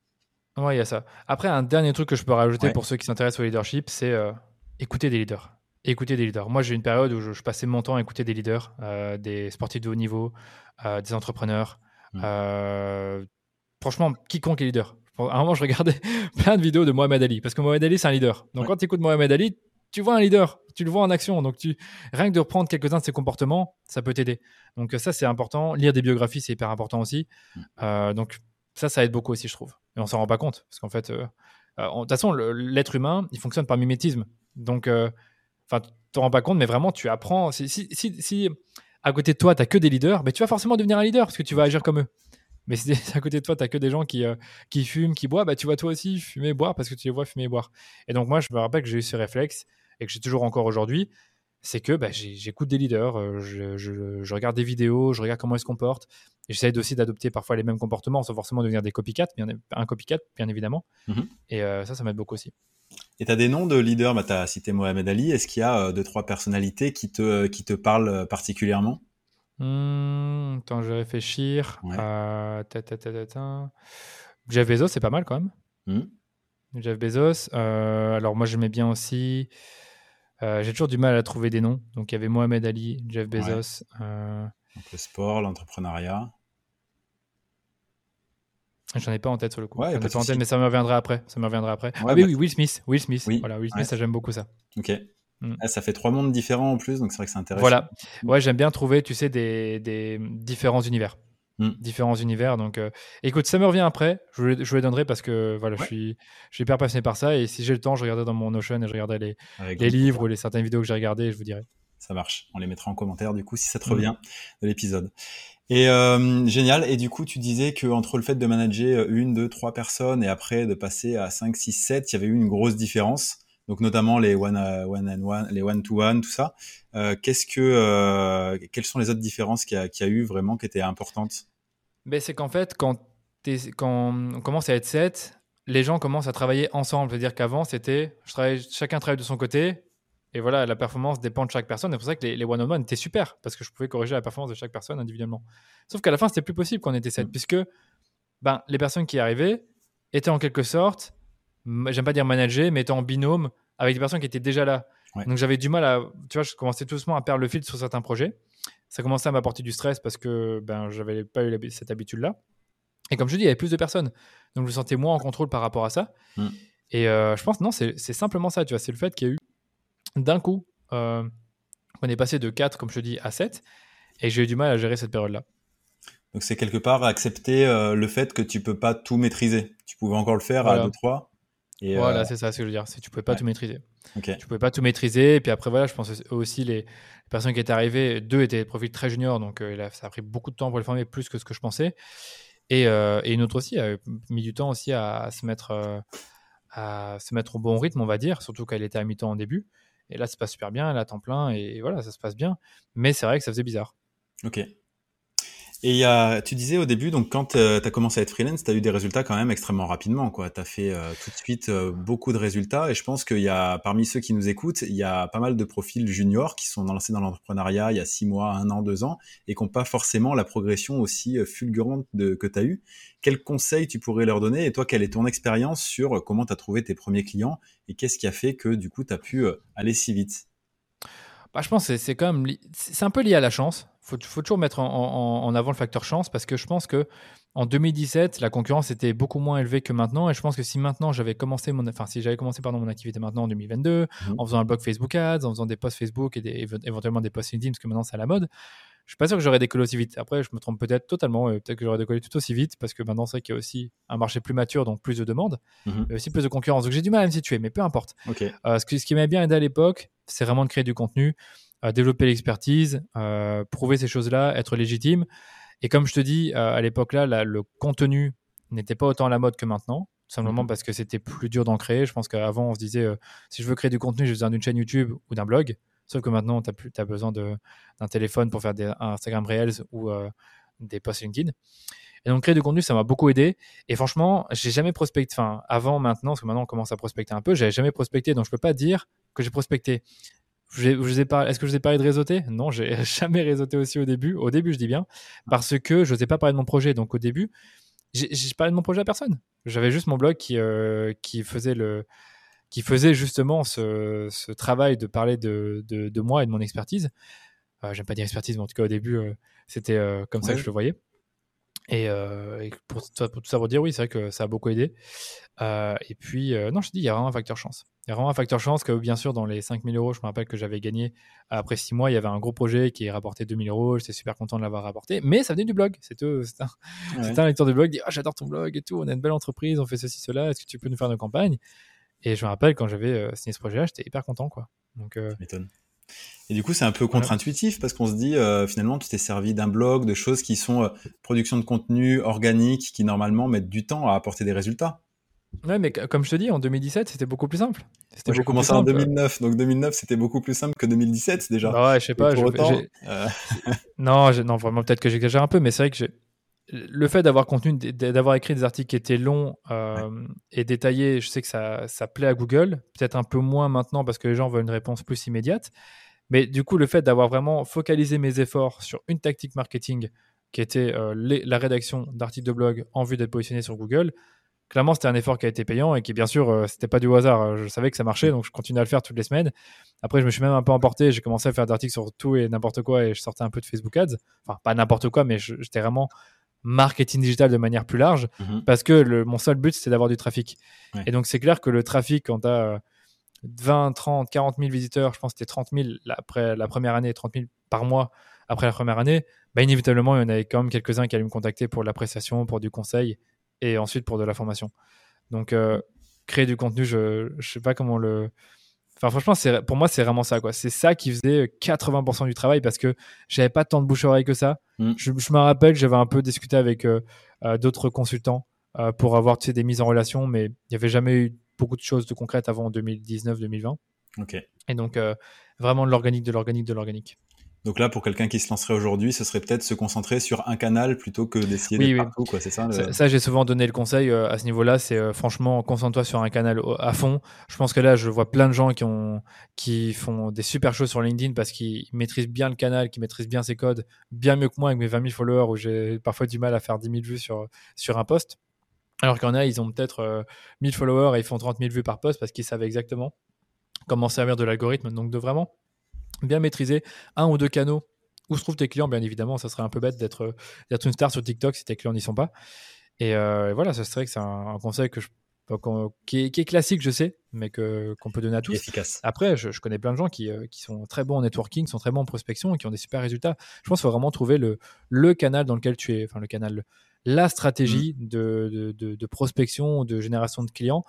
Ouais, il y a ça. Après, un dernier truc que je peux rajouter pour ceux qui s'intéressent au leadership, c'est euh, écouter des leaders écouter des leaders. Moi, j'ai une période où je, passais mon temps à écouter des leaders, euh, des sportifs de haut niveau, euh, des entrepreneurs. Mmh. Euh, franchement, quiconque est leader. À un moment, je regardais plein de vidéos de Mohamed Ali, parce que Mohamed Ali, c'est un leader. Donc, quand tu écoutes Mohamed Ali, tu vois un leader, tu le vois en action. Donc, tu, rien que de reprendre quelques-uns de ses comportements, ça peut t'aider. Donc, ça, c'est important. Lire des biographies, c'est hyper important aussi. Mmh. donc, ça, ça aide beaucoup aussi, je trouve. Et on s'en rend pas compte, parce qu'en fait, de toute façon, l'être humain, il fonctionne par mimétisme. Donc, Enfin, tu te rends pas compte, mais vraiment, tu apprends. Si, si, si, à côté de toi, tu n'as que des leaders, mais tu vas forcément devenir un leader parce que tu vas agir comme eux. Mais si à côté de toi, tu n'as que des gens qui, euh, qui fument, qui boivent, bah, tu vas toi aussi fumer boire parce que tu les vois fumer et boire. Et donc, moi, je me rappelle que j'ai eu ce réflexe et que j'ai toujours encore aujourd'hui. C'est que bah, j'écoute des leaders, euh, je, je, regarde des vidéos, je regarde comment ils se comportent. J'essaie aussi d'adopter parfois les mêmes comportements sans forcément devenir des copycats, bien, un copycat, bien évidemment. Mmh et euh, ça, ça m'aide beaucoup aussi. Et tu as des noms de leaders, bah, tu as cité Mohamed Ali, est-ce qu'il y a euh, deux, trois personnalités qui te, qui te parlent euh, particulièrement? Mmh, Attends, je vais réfléchir. Jeff Bezos, c'est pas mal quand même. Mmh. Jeff Bezos. Euh, alors moi, j'aimais bien aussi. J'ai toujours du mal à trouver des noms. Donc il y avait Mohamed Ali, Jeff Bezos. le sport, l'entrepreneuriat. J'en ai pas en tête sur le coup. Ouais, pas en tête, mais ça me reviendra après. Ça me reviendra après. ah oui, bah oui, Will Smith. Will Smith. Oui. Voilà, Will Smith, ça j'aime beaucoup ça. Ok. Mm. Ah, ça fait trois mondes différents en plus, donc c'est vrai que c'est intéressant. Voilà. Ouais, j'aime bien trouver, tu sais, des, des différents univers. Mm. Différents univers. Donc, euh, écoute, ça me revient après. Je vous, je les donnerai parce que voilà, je, suis, je suis hyper passionné par ça. Et si j'ai le temps, je regarderai dans mon Notion et je regarderai les, les livres ou les certaines vidéos que j'ai regardées. Je vous dirai. Ça marche. On les mettra en commentaire du coup si ça te revient de l'épisode. Et euh, génial. Et du coup, tu disais que entre le fait de manager une, deux, trois personnes et après de passer à 5, 6, 7, il y avait eu une grosse différence. Donc notamment les one, uh, one and one, les one to one, tout ça. Euh, qu'est-ce que, euh, quelles sont les autres différences qu'il y, a, eu vraiment qui étaient importantes? Ben c'est qu'en fait, quand, quand on commence à être 7, les gens commencent à travailler ensemble. C'est-à-dire qu'avant, c'était, je travaille, chacun travaille de son côté. Et voilà, la performance dépend de chaque personne. C'est pour ça que les, one-on-one étaient super, parce que je pouvais corriger la performance de chaque personne individuellement. Sauf qu'à la fin, c'était plus possible qu'on était 7, mm. puisque ben, les personnes qui arrivaient étaient en quelque sorte, j'aime pas dire manager, mais étaient en binôme avec des personnes qui étaient déjà là. Donc j'avais du mal à, tu vois, je commençais tout doucement à perdre le fil sur certains projets. Ça commençait à m'apporter du stress parce que ben j'avais pas eu cette habitude-là. Et comme je dis, il y avait plus de personnes, donc je me sentais moins en contrôle par rapport à ça. Mm. Et euh, je pense non, c'est simplement ça, tu vois, c'est le fait qu'il y a eu d'un coup, euh, on est passé de 4, comme je dis, à 7, et j'ai eu du mal à gérer cette période-là. Donc c'est quelque part accepter euh, le fait que tu peux pas tout maîtriser. Tu pouvais encore le faire à 2-3. voilà, euh, c'est ça ce que je veux dire. C'est tu pouvais pas tout maîtriser. Okay. Tu pouvais pas tout maîtriser. Et puis après, voilà, je pense aussi les, personnes qui étaient arrivées, deux étaient des profils très juniors, donc euh, ça a pris beaucoup de temps pour les former, plus que ce que je pensais. Et, une autre aussi a mis du temps aussi à, se mettre à se mettre au bon rythme, on va dire, surtout qu'elle était à mi-temps en début. Et là, ça se passe super bien, elle a temps plein, et voilà, ça se passe bien. Mais c'est vrai que ça faisait bizarre. Ok. Et tu disais au début, donc quand euh, tu as commencé à être freelance, tu as eu des résultats quand même extrêmement rapidement. Tu as fait euh, tout de suite euh, beaucoup de résultats. Et je pense qu'il y a, parmi ceux qui nous écoutent, il y a pas mal de profils juniors qui sont lancés dans l'entrepreneuriat il y a six mois, un an, deux ans, et qui n'ont pas forcément la progression aussi fulgurante que tu as eu. Quels conseils tu pourrais leur donner? Et toi, quelle est ton expérience sur comment tu trouvé tes premiers clients? Et qu'est-ce qui a fait que du coup, tu pu aller si vite? Bah, je pense que c'est quand même c'est un peu lié à la chance. Faut, faut toujours mettre en, avant le facteur chance parce que je pense que en 2017, la concurrence était beaucoup moins élevée que maintenant. Et je pense que si maintenant j'avais commencé mon, enfin si j'avais commencé pardon mon activité maintenant en 2022, mmh. en faisant un blog Facebook Ads, en faisant des posts Facebook et éventuellement des posts LinkedIn parce que maintenant c'est à la mode, je suis pas sûr que j'aurais décollé aussi vite. Après, je me trompe peut-être totalement. Peut-être que j'aurais décollé tout aussi vite parce que maintenant, c'est qu'il y a aussi un marché plus mature, donc plus de demandes, mhm. mais aussi plus de concurrence. Donc j'ai du mal à me situer, mais peu importe. Euh, ce, qui, m'a bien aidé à l'époque, c'est vraiment de créer du contenu, euh, développer l'expertise, euh, prouver ces choses-là, être légitime. Et comme je te dis, à l'époque là, le contenu n'était pas autant à la mode que maintenant simplement mhm. parce que c'était plus dur d'en créer. Je pense qu'avant, on se disait, si je veux créer du contenu, j'ai besoin d'une chaîne YouTube ou d'un blog. Sauf que maintenant, tu as, as, besoin d'un téléphone pour faire des Instagram Reels ou euh, des posts LinkedIn. Et donc, créer du contenu, ça m'a beaucoup aidé. Et franchement, j'ai jamais prospecté, enfin, avant, maintenant, parce que maintenant, on commence à prospecter un peu, j'avais jamais prospecté, donc je peux pas dire que j'ai prospecté. Est-ce que je vous ai parlé de réseauter? Non, j'ai jamais réseauté aussi au début. Au début, je dis bien, parce que je n'osais pas parler de mon projet. Donc, au début, j'ai parlé de mon projet à personne. J'avais juste mon blog qui, euh, qui faisait le, qui faisait justement ce, travail de parler de, de, moi et de mon expertise. Euh, J'aime pas dire expertise, mais en tout cas au début, euh, c'était euh, comme ça que je le voyais. Et, euh, pour, pour, tout ça pour dire, oui, c'est vrai que ça a beaucoup aidé. et puis, non, je te dis, il y a vraiment un facteur chance. Il y a vraiment un facteur chance que, bien sûr, dans les 5000 euros, je me rappelle que j'avais gagné après 6 mois, il y avait un gros projet qui rapportait 2000 euros. J'étais super content de l'avoir rapporté. Mais ça venait du blog. C'était un, un, lecteur de blog qui dit ah, J'adore ton blog et tout. On a une belle entreprise, on fait ceci, cela. Est-ce que tu peux nous faire nos campagnes? Et je me rappelle quand j'avais euh, signé ce projet-là, j'étais hyper content, quoi. Donc, euh, m'étonne. Et du coup, c'est un peu contre-intuitif parce qu'on se dit euh, finalement, tu t'es servi d'un blog, de choses qui sont production de contenu organique, qui normalement mettent du temps à apporter des résultats. Ouais, mais comme je te dis, en 2017, c'était beaucoup plus simple. Moi, j'ai commencé en 2009, donc 2009, c'était beaucoup plus simple que 2017 déjà. Bah ouais, je sais pas. non, non, vraiment, peut-être que j'exagère un peu, mais c'est vrai que j'ai le fait d'avoir contenu, d'avoir écrit des articles qui étaient longs euh, et détaillés, je sais que ça, ça plaît à Google. Peut-être un peu moins maintenant parce que les gens veulent une réponse plus immédiate. Mais du coup, le fait d'avoir vraiment focalisé mes efforts sur une tactique marketing qui était euh, la rédaction d'articles de blog en vue d'être positionné sur Google, clairement, c'était un effort qui a été payant et qui, bien sûr, euh, c'était pas du hasard. Je savais que ça marchait, donc je continuais à le faire toutes les semaines. Après, je me suis même un peu emporté. J'ai commencé à faire des articles sur tout et n'importe quoi et je sortais un peu de Facebook Ads. Enfin, pas n'importe quoi, mais j'étais vraiment marketing digital de manière plus large mhm. parce que le, mon seul but, c'est d'avoir du trafic. Et donc, c'est clair que le trafic, quand tu as 20, 30, 40 000 visiteurs, je pense que c'était 30 000 après la première année, 30 000 par mois après la première année, bah, inévitablement, il y en avait quand même quelques-uns qui allaient me contacter pour l'appréciation, pour du conseil et ensuite pour de la formation. Donc, euh, créer du contenu, je ne sais pas comment le Enfin, franchement, c'est, pour moi, c'est vraiment ça. Quoi. C'est ça qui faisait 80% du travail parce que j'avais pas tant de bouche-oreille que ça. Mm. Je, me rappelle, j'avais un peu discuté avec euh, euh, d'autres consultants euh, pour avoir tu sais, des mises en relation, mais il n'y avait jamais eu beaucoup de choses de concrètes avant 2019-2020. Ok. Et donc, vraiment de l'organique, de l'organique, de l'organique. Donc là, pour quelqu'un qui se lancerait aujourd'hui, ce serait peut-être se concentrer sur un canal plutôt que d'essayer Oui, d'être oui. partout, quoi. C'est ça. le- Ça, ça, j'ai souvent donné le conseil euh, à ce niveau-là, c'est euh, franchement concentre-toi sur un canal à fond. Je pense que là, je vois plein de gens qui ont qui font des super choses sur LinkedIn parce qu'ils maîtrisent bien le canal, qui maîtrisent bien ses codes, bien mieux que moi avec mes 20 000 followers où j'ai parfois du mal à faire 10 000 vues sur sur un post. Alors qu'il y en a, ils ont peut-être euh, 1000 followers et ils font 30 000 vues par post parce qu'ils savent exactement comment servir de l'algorithme. Donc de vraiment bien maîtriser un ou deux canaux où se trouvent tes clients, bien évidemment, ça serait un peu bête d'être d'être une star sur TikTok si tes clients n'y sont pas. Et, euh, et voilà, ça serait que c'est un, un conseil que je, qu'on- qui, est, qui est classique, je sais, mais qu'on peut donner à tous. efficace. Après, je, je connais plein de gens qui, euh, qui sont très bons en networking, sont très bons en prospection et qui ont des super résultats. Je pense qu'il faut vraiment trouver le, le canal dans lequel tu es, enfin le canal, la stratégie de, de, de- de prospection, de génération de clients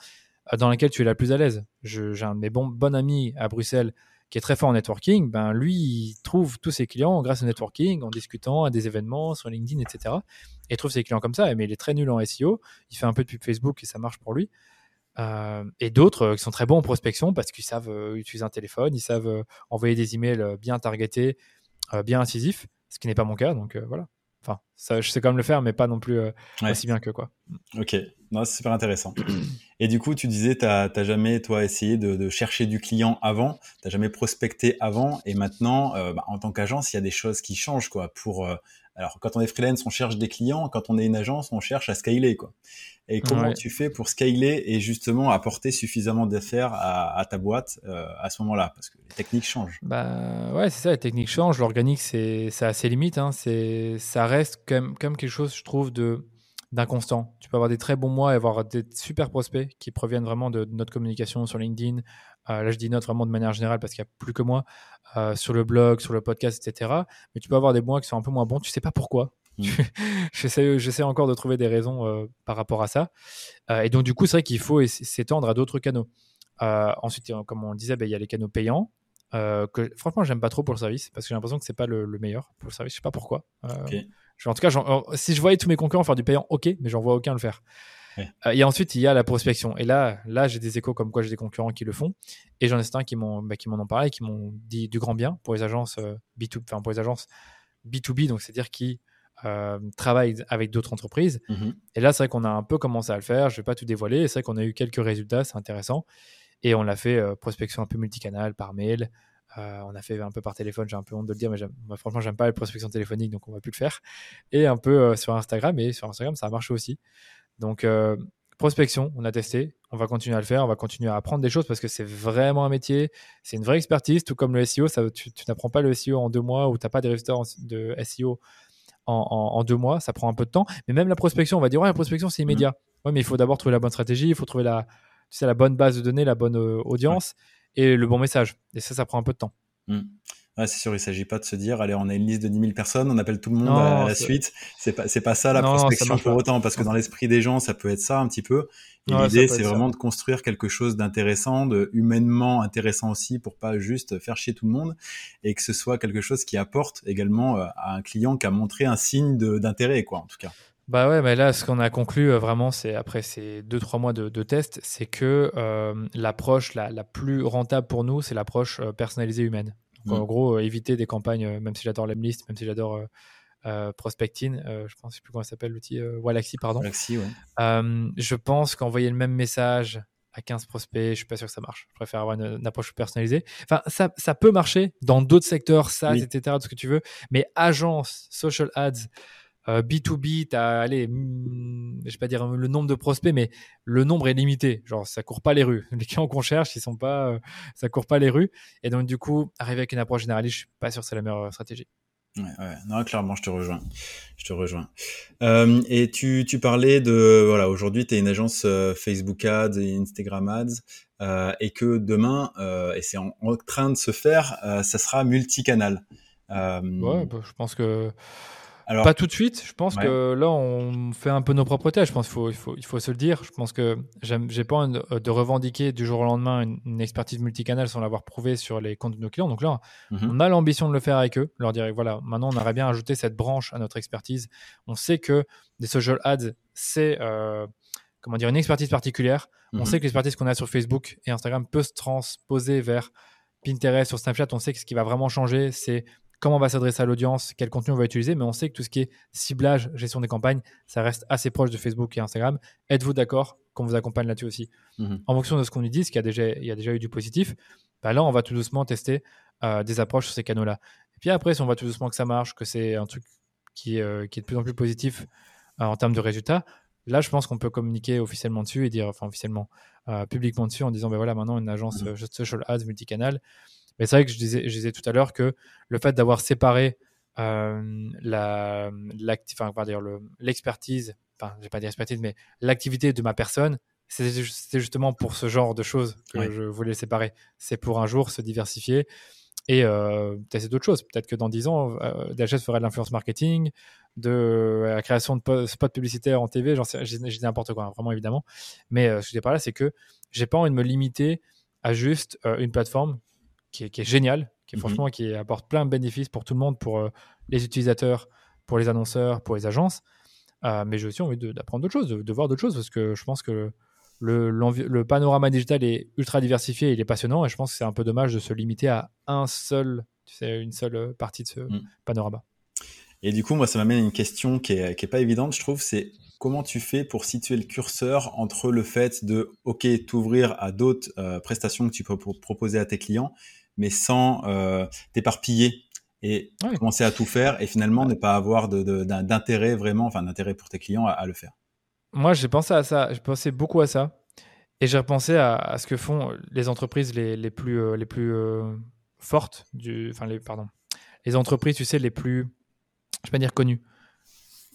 euh, dans laquelle tu es la plus à l'aise. J'ai un de mes bons, bons amis à Bruxelles qui est très fort en networking, ben lui, il trouve tous ses clients grâce au networking, en discutant à des événements, sur LinkedIn, etc. Et trouve ses clients comme ça. Mais il est très nul en SEO. Il fait un peu de pub Facebook et ça marche pour lui. Euh, et d'autres euh, qui sont très bons en prospection parce qu'ils savent euh, utiliser un téléphone, ils savent euh, envoyer des emails bien targetés, bien incisifs, ce qui n'est pas mon cas. Donc voilà. Enfin, ça, je sais quand même le faire, mais pas non plus euh, Ouais. aussi bien que quoi. Ok, non, c'est super intéressant. Et du coup, tu disais, t'as t'as jamais toi essayé de, de chercher du client avant, t'as jamais prospecté avant, et maintenant, euh, bah, en tant qu'agence, il y a des choses qui changent quoi. Pour euh, alors, quand on est freelance, on cherche des clients, quand on est une agence, on cherche à scaler quoi. Et comment Ouais. tu fais pour scaler et justement apporter suffisamment d'affaires à, à ta boîte euh, à ce moment-là, parce que les techniques changent. Bah ouais, c'est ça, les techniques changent. L'organique, c'est c'est assez limite. Hein. Ça reste quand même quelque chose, je trouve, de d'inconstant. Tu peux avoir des très bons mois et avoir des super prospects qui proviennent vraiment de, de notre communication sur LinkedIn. Euh, là, je dis notre vraiment de manière générale parce qu'il n'y a plus que moi. euh, sur le blog, sur le podcast, etc. Mais tu peux avoir des mois qui sont un peu moins bons. Tu sais pas pourquoi. Mm. J'essaie j'essaie encore de trouver des raisons euh, par rapport à ça. Euh, et donc, du coup, c'est vrai qu'il faut s'étendre à d'autres canaux. Euh, ensuite, comme on le disait, ben, il y a les canaux payants. que franchement, j'aime pas trop pour le service parce que j'ai l'impression que c'est pas le, le meilleur pour le service. Je sais pas pourquoi. Je- en tout cas, si je voyais tous mes concurrents faire du payant, ok, mais j'en vois aucun le faire. Ouais. Et ensuite, il y a la prospection. Et là, là, j'ai des échos comme quoi j'ai des concurrents qui le font. Et j'en ai certains qui m'ont, bah, qui m'en ont parlé, qui m'ont dit du grand bien pour les agences euh, B2, enfin pour les agences B2B, donc c'est-à-dire qui euh, travaillent avec d'autres entreprises. Mhm. Et là, c'est vrai qu'on a un peu commencé à le faire. Je vais pas tout dévoiler. C'est vrai qu'on a eu quelques résultats, c'est intéressant. Et on l'a fait euh, prospection un peu multicanal, par mail. Euh, on a fait un peu par téléphone. J'ai un peu honte de le dire, mais moi, franchement, j'aime pas la prospection téléphonique, donc on va plus le faire. Et un peu euh, sur Instagram. Et sur Instagram, ça a marché aussi. Donc prospection, on a testé. On va continuer à le faire. On va continuer à apprendre des choses parce que c'est vraiment un métier. C'est une vraie expertise, tout comme le SEO. Ça, tu, tu n'apprends pas le SEO en deux mois ou tu n'as pas des résultats de SEO en, en- en deux mois, ça prend un peu de temps. Mais même la prospection, on va dire, ouais, la prospection, c'est immédiat. Ouais, mais il faut d'abord trouver la bonne stratégie, il faut trouver la, tu sais, la bonne base de données, la bonne euh, audience et le bon message. Et ça, ça prend un peu de temps. Ouais, c'est sûr, il s'agit pas de se dire, allez, on a une liste de 10 000 personnes, on appelle tout le monde Non, à la suite. C'est pas, c'est pas ça la Non, prospection pour autant, parce que dans l'esprit des gens, ça peut être ça un petit peu. Ouais, l'idée, c'est ça. vraiment de construire quelque chose d'intéressant, de humainement intéressant aussi, pour pas juste faire chier tout le monde, et que ce soit quelque chose qui apporte également euh, à un client qui a montré un signe d'intérêt, quoi, en tout cas. Bah ouais, mais là, ce qu'on a conclu euh, vraiment, c'est après ces deux trois mois de, de tests, c'est que euh, l'approche la, la plus rentable pour nous, c'est l'approche euh, personnalisée humaine. Donc, Mm. En gros, euh, éviter des campagnes, euh, même si j'adore Lemlist, même si j'adore euh, Prospecting, euh, je pense, je sais plus comment ça s'appelle l'outil, euh, Walaxy, pardon. Galaxy, ouais. Je pense qu'envoyer le même message à 15 prospects, je suis pas sûr que ça marche. Je préfère avoir une, une approche personnalisée. Enfin, ça, ça peut marcher dans d'autres secteurs, SaaS, Oui. etc., tout ce que tu veux. Mais agence, social ads, euh, B2B, tu as, allez, hmm, je vais pas dire le nombre de prospects, mais le nombre est limité. Genre, ça court pas les rues. Les clients qu'on cherche, ils sont pas, euh, ça court pas les rues. Et donc, du coup, arriver avec une approche généraliste, je suis pas sûr que c'est la meilleure stratégie. Ouais, ouais. Non, clairement, je te rejoins. Je te rejoins. Euh, et tu, tu parlais de, voilà, aujourd'hui, tu es une agence euh, Facebook Ads et Instagram Ads, euh, et que demain, euh, et c'est en, en train de se faire, euh, ça sera multicanal. Euh, Ouais, bah, je pense que alors, Pas tout de suite. Je pense Ouais. que là, on fait un peu nos propres tests. Je pense qu'il faut, il faut, il faut se le dire. Je pense que j'ai pas envie de, revendiquer du jour au lendemain une, une expertise multicanal sans l'avoir prouvé sur les comptes de nos clients. Donc là, mhm. on a l'ambition de le faire avec eux. Leur dire, voilà, maintenant, on aurait bien ajouté cette branche à notre expertise. On sait que des social ads, c'est euh, comment dire une expertise particulière. On Mhm. sait que l'expertise qu'on a sur Facebook et Instagram peut se transposer vers Pinterest, sur Snapchat. On sait que ce qui va vraiment changer, c'est comment on va s'adresser à l'audience, quel contenu on va utiliser, mais on sait que tout ce qui est ciblage, gestion des campagnes, ça reste assez proche de Facebook et Instagram. Êtes-vous d'accord qu'on vous accompagne là-dessus aussi? Mhm. En fonction de ce qu'on nous dit, ce qu'il y a déjà, il y a déjà eu du positif, bah là, on va tout doucement tester euh, des approches sur ces canaux-là. Et puis après, si on voit tout doucement que ça marche, que c'est un truc qui, euh, qui, est de plus en plus positif euh, en termes de résultats, là, je pense qu'on peut communiquer officiellement dessus et dire, enfin officiellement, publiquement dessus en disant, ben voilà, maintenant une agence mhm. social ads multicanal, mais c'est vrai que je disais, je disais tout à l'heure que le fait d'avoir séparé euh, la, enfin, dire l'expertise, enfin, je vais pas dire expertise, mais l'activité de ma personne, c'est justement pour ce genre de choses que je voulais séparer. C'est pour un jour se diversifier et euh, tester d'autres choses. Peut-être que dans 10 ans, euh, DHS ferait de l'influence marketing, de la création de spots publicitaires en TV, j'en sais, n'importe quoi, hein, vraiment évidemment. Mais euh, ce que je dis par là, c'est que j'ai pas envie de me limiter à juste euh, une plateforme qui est, génial, qui est, mhm. franchement qui apporte plein de bénéfices pour tout le monde, pour euh, les utilisateurs, pour les annonceurs, pour les agences. Euh, mais j'ai aussi envie d'apprendre d'autres choses, de, voir d'autres choses, parce que je pense que le, le, panorama digital est ultra diversifié, il est passionnant, et je pense que c'est un peu dommage de se limiter à un seul, tu sais, une seule partie de ce mm. panorama. Et du coup, moi, ça m'amène à une question qui est, qui est pas évidente, je trouve, c'est comment tu fais pour situer le curseur entre le fait de, OK, t'ouvrir à d'autres euh, prestations que tu peux proposer à tes clients, mais sans euh, t'éparpiller et commencer à tout faire et finalement ne pas avoir d'intérêt vraiment, enfin d'intérêt pour tes clients à, le faire. Moi, j'ai pensé à ça, j'ai pensé beaucoup à ça et j'ai repensé à, ce que font les entreprises les, les plus, euh, les plus euh, fortes, du, enfin les, pardon, les entreprises, tu sais, les plus, je vais pas dire connues,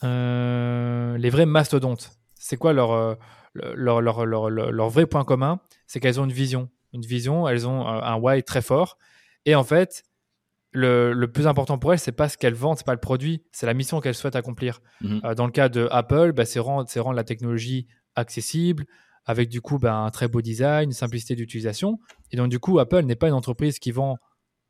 les vrais mastodontes. C'est quoi leur, leur, leur, leur, leur vrai point commun? C'est qu'elles ont une vision une vision, elles ont un why très fort. Et en fait, le, plus important pour elles, c'est pas ce qu'elles vendent, c'est pas le produit, c'est la mission qu'elles souhaitent accomplir. Mhm. Euh, dans le cas de Apple, bah, c'est rendre, rendre, la technologie accessible, avec du coup bah, un très beau design, une simplicité d'utilisation. Et donc du coup, Apple n'est pas une entreprise qui vend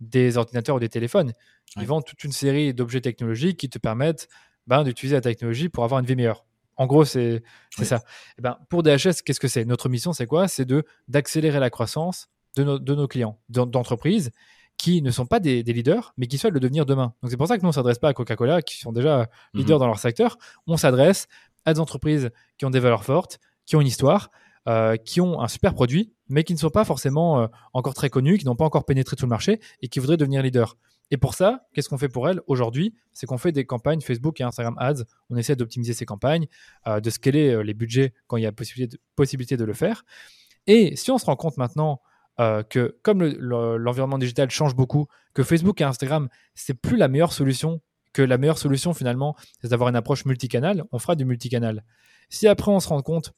des ordinateurs ou des téléphones. Ils vendent toute une série d'objets technologiques qui te permettent bah, d'utiliser la technologie pour avoir une vie meilleure. En gros, c'est ça. Et eh ben, pour DHS, qu'est-ce que c'est? Notre mission, c'est quoi? C'est de d'accélérer la croissance de, de nos clients, d'entreprises qui ne sont pas des, leaders, mais qui souhaitent le devenir demain. Donc c'est pour ça que nous, on ne s'adresse pas à Coca-Cola, qui sont déjà leaders mhm. dans leur secteur. On s'adresse à des entreprises qui ont des valeurs fortes, qui ont une histoire, euh, qui ont un super produit, mais qui ne sont pas forcément euh, encore très connus, qui n'ont pas encore pénétré tout le marché et qui voudraient devenir leaders. Et pour ça, qu'est-ce qu'on fait pour elle aujourd'hui? C'est qu'on fait des campagnes Facebook et Instagram Ads. On essaie d'optimiser ces campagnes, euh, de scaler euh, les budgets quand il y a possibilité de, possibilité de le faire. Et si on se rend compte maintenant euh, que comme l'environnement digital change beaucoup, que Facebook et Instagram, c'est plus la meilleure solution, que la meilleure solution finalement, c'est d'avoir une approche multicanal, on fera du multicanal. Si après on se rend compte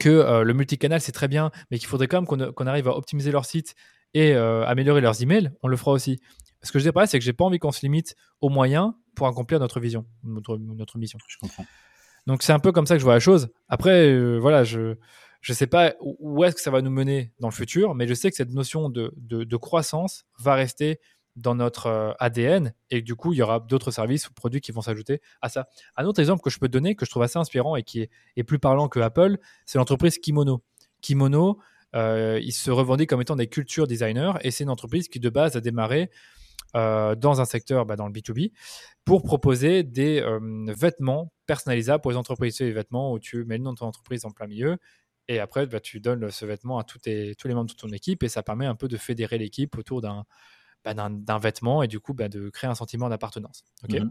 que le multicanal c'est très bien, mais qu'il faudrait quand même qu'on arrive à optimiser leur site et améliorer leurs emails, on le fera aussi. Ce que je dis pas, c'est que j'ai pas envie qu'on se limite aux moyens pour accomplir notre vision, notre, notre mission. Je comprends. Donc c'est un peu comme ça que je vois la chose. Après, euh, voilà, je je sais pas où est-ce que ça va nous mener dans le futur, mais je sais que cette notion de, de, croissance va rester dans notre euh, ADN et du coup, il y aura d'autres services ou produits qui vont s'ajouter à ça. Un autre exemple que je peux te donner, que je trouve assez inspirant et qui est, est plus parlant que Apple, c'est l'entreprise Kimono. Kimono, euh, il se revendique comme étant des culture designers et c'est une entreprise qui de base a démarré euh, dans un secteur, bah, dans le B2B, pour proposer des euh, vêtements personnalisables pour les entreprises. C'est des vêtements où tu mets le nom de ton entreprise en plein milieu et après, bah, tu donnes ce vêtement à tous, tes, tous les membres de ton équipe et ça permet un peu de fédérer l'équipe autour d'un bah, vêtement et du coup de créer un sentiment d'appartenance. Mhm.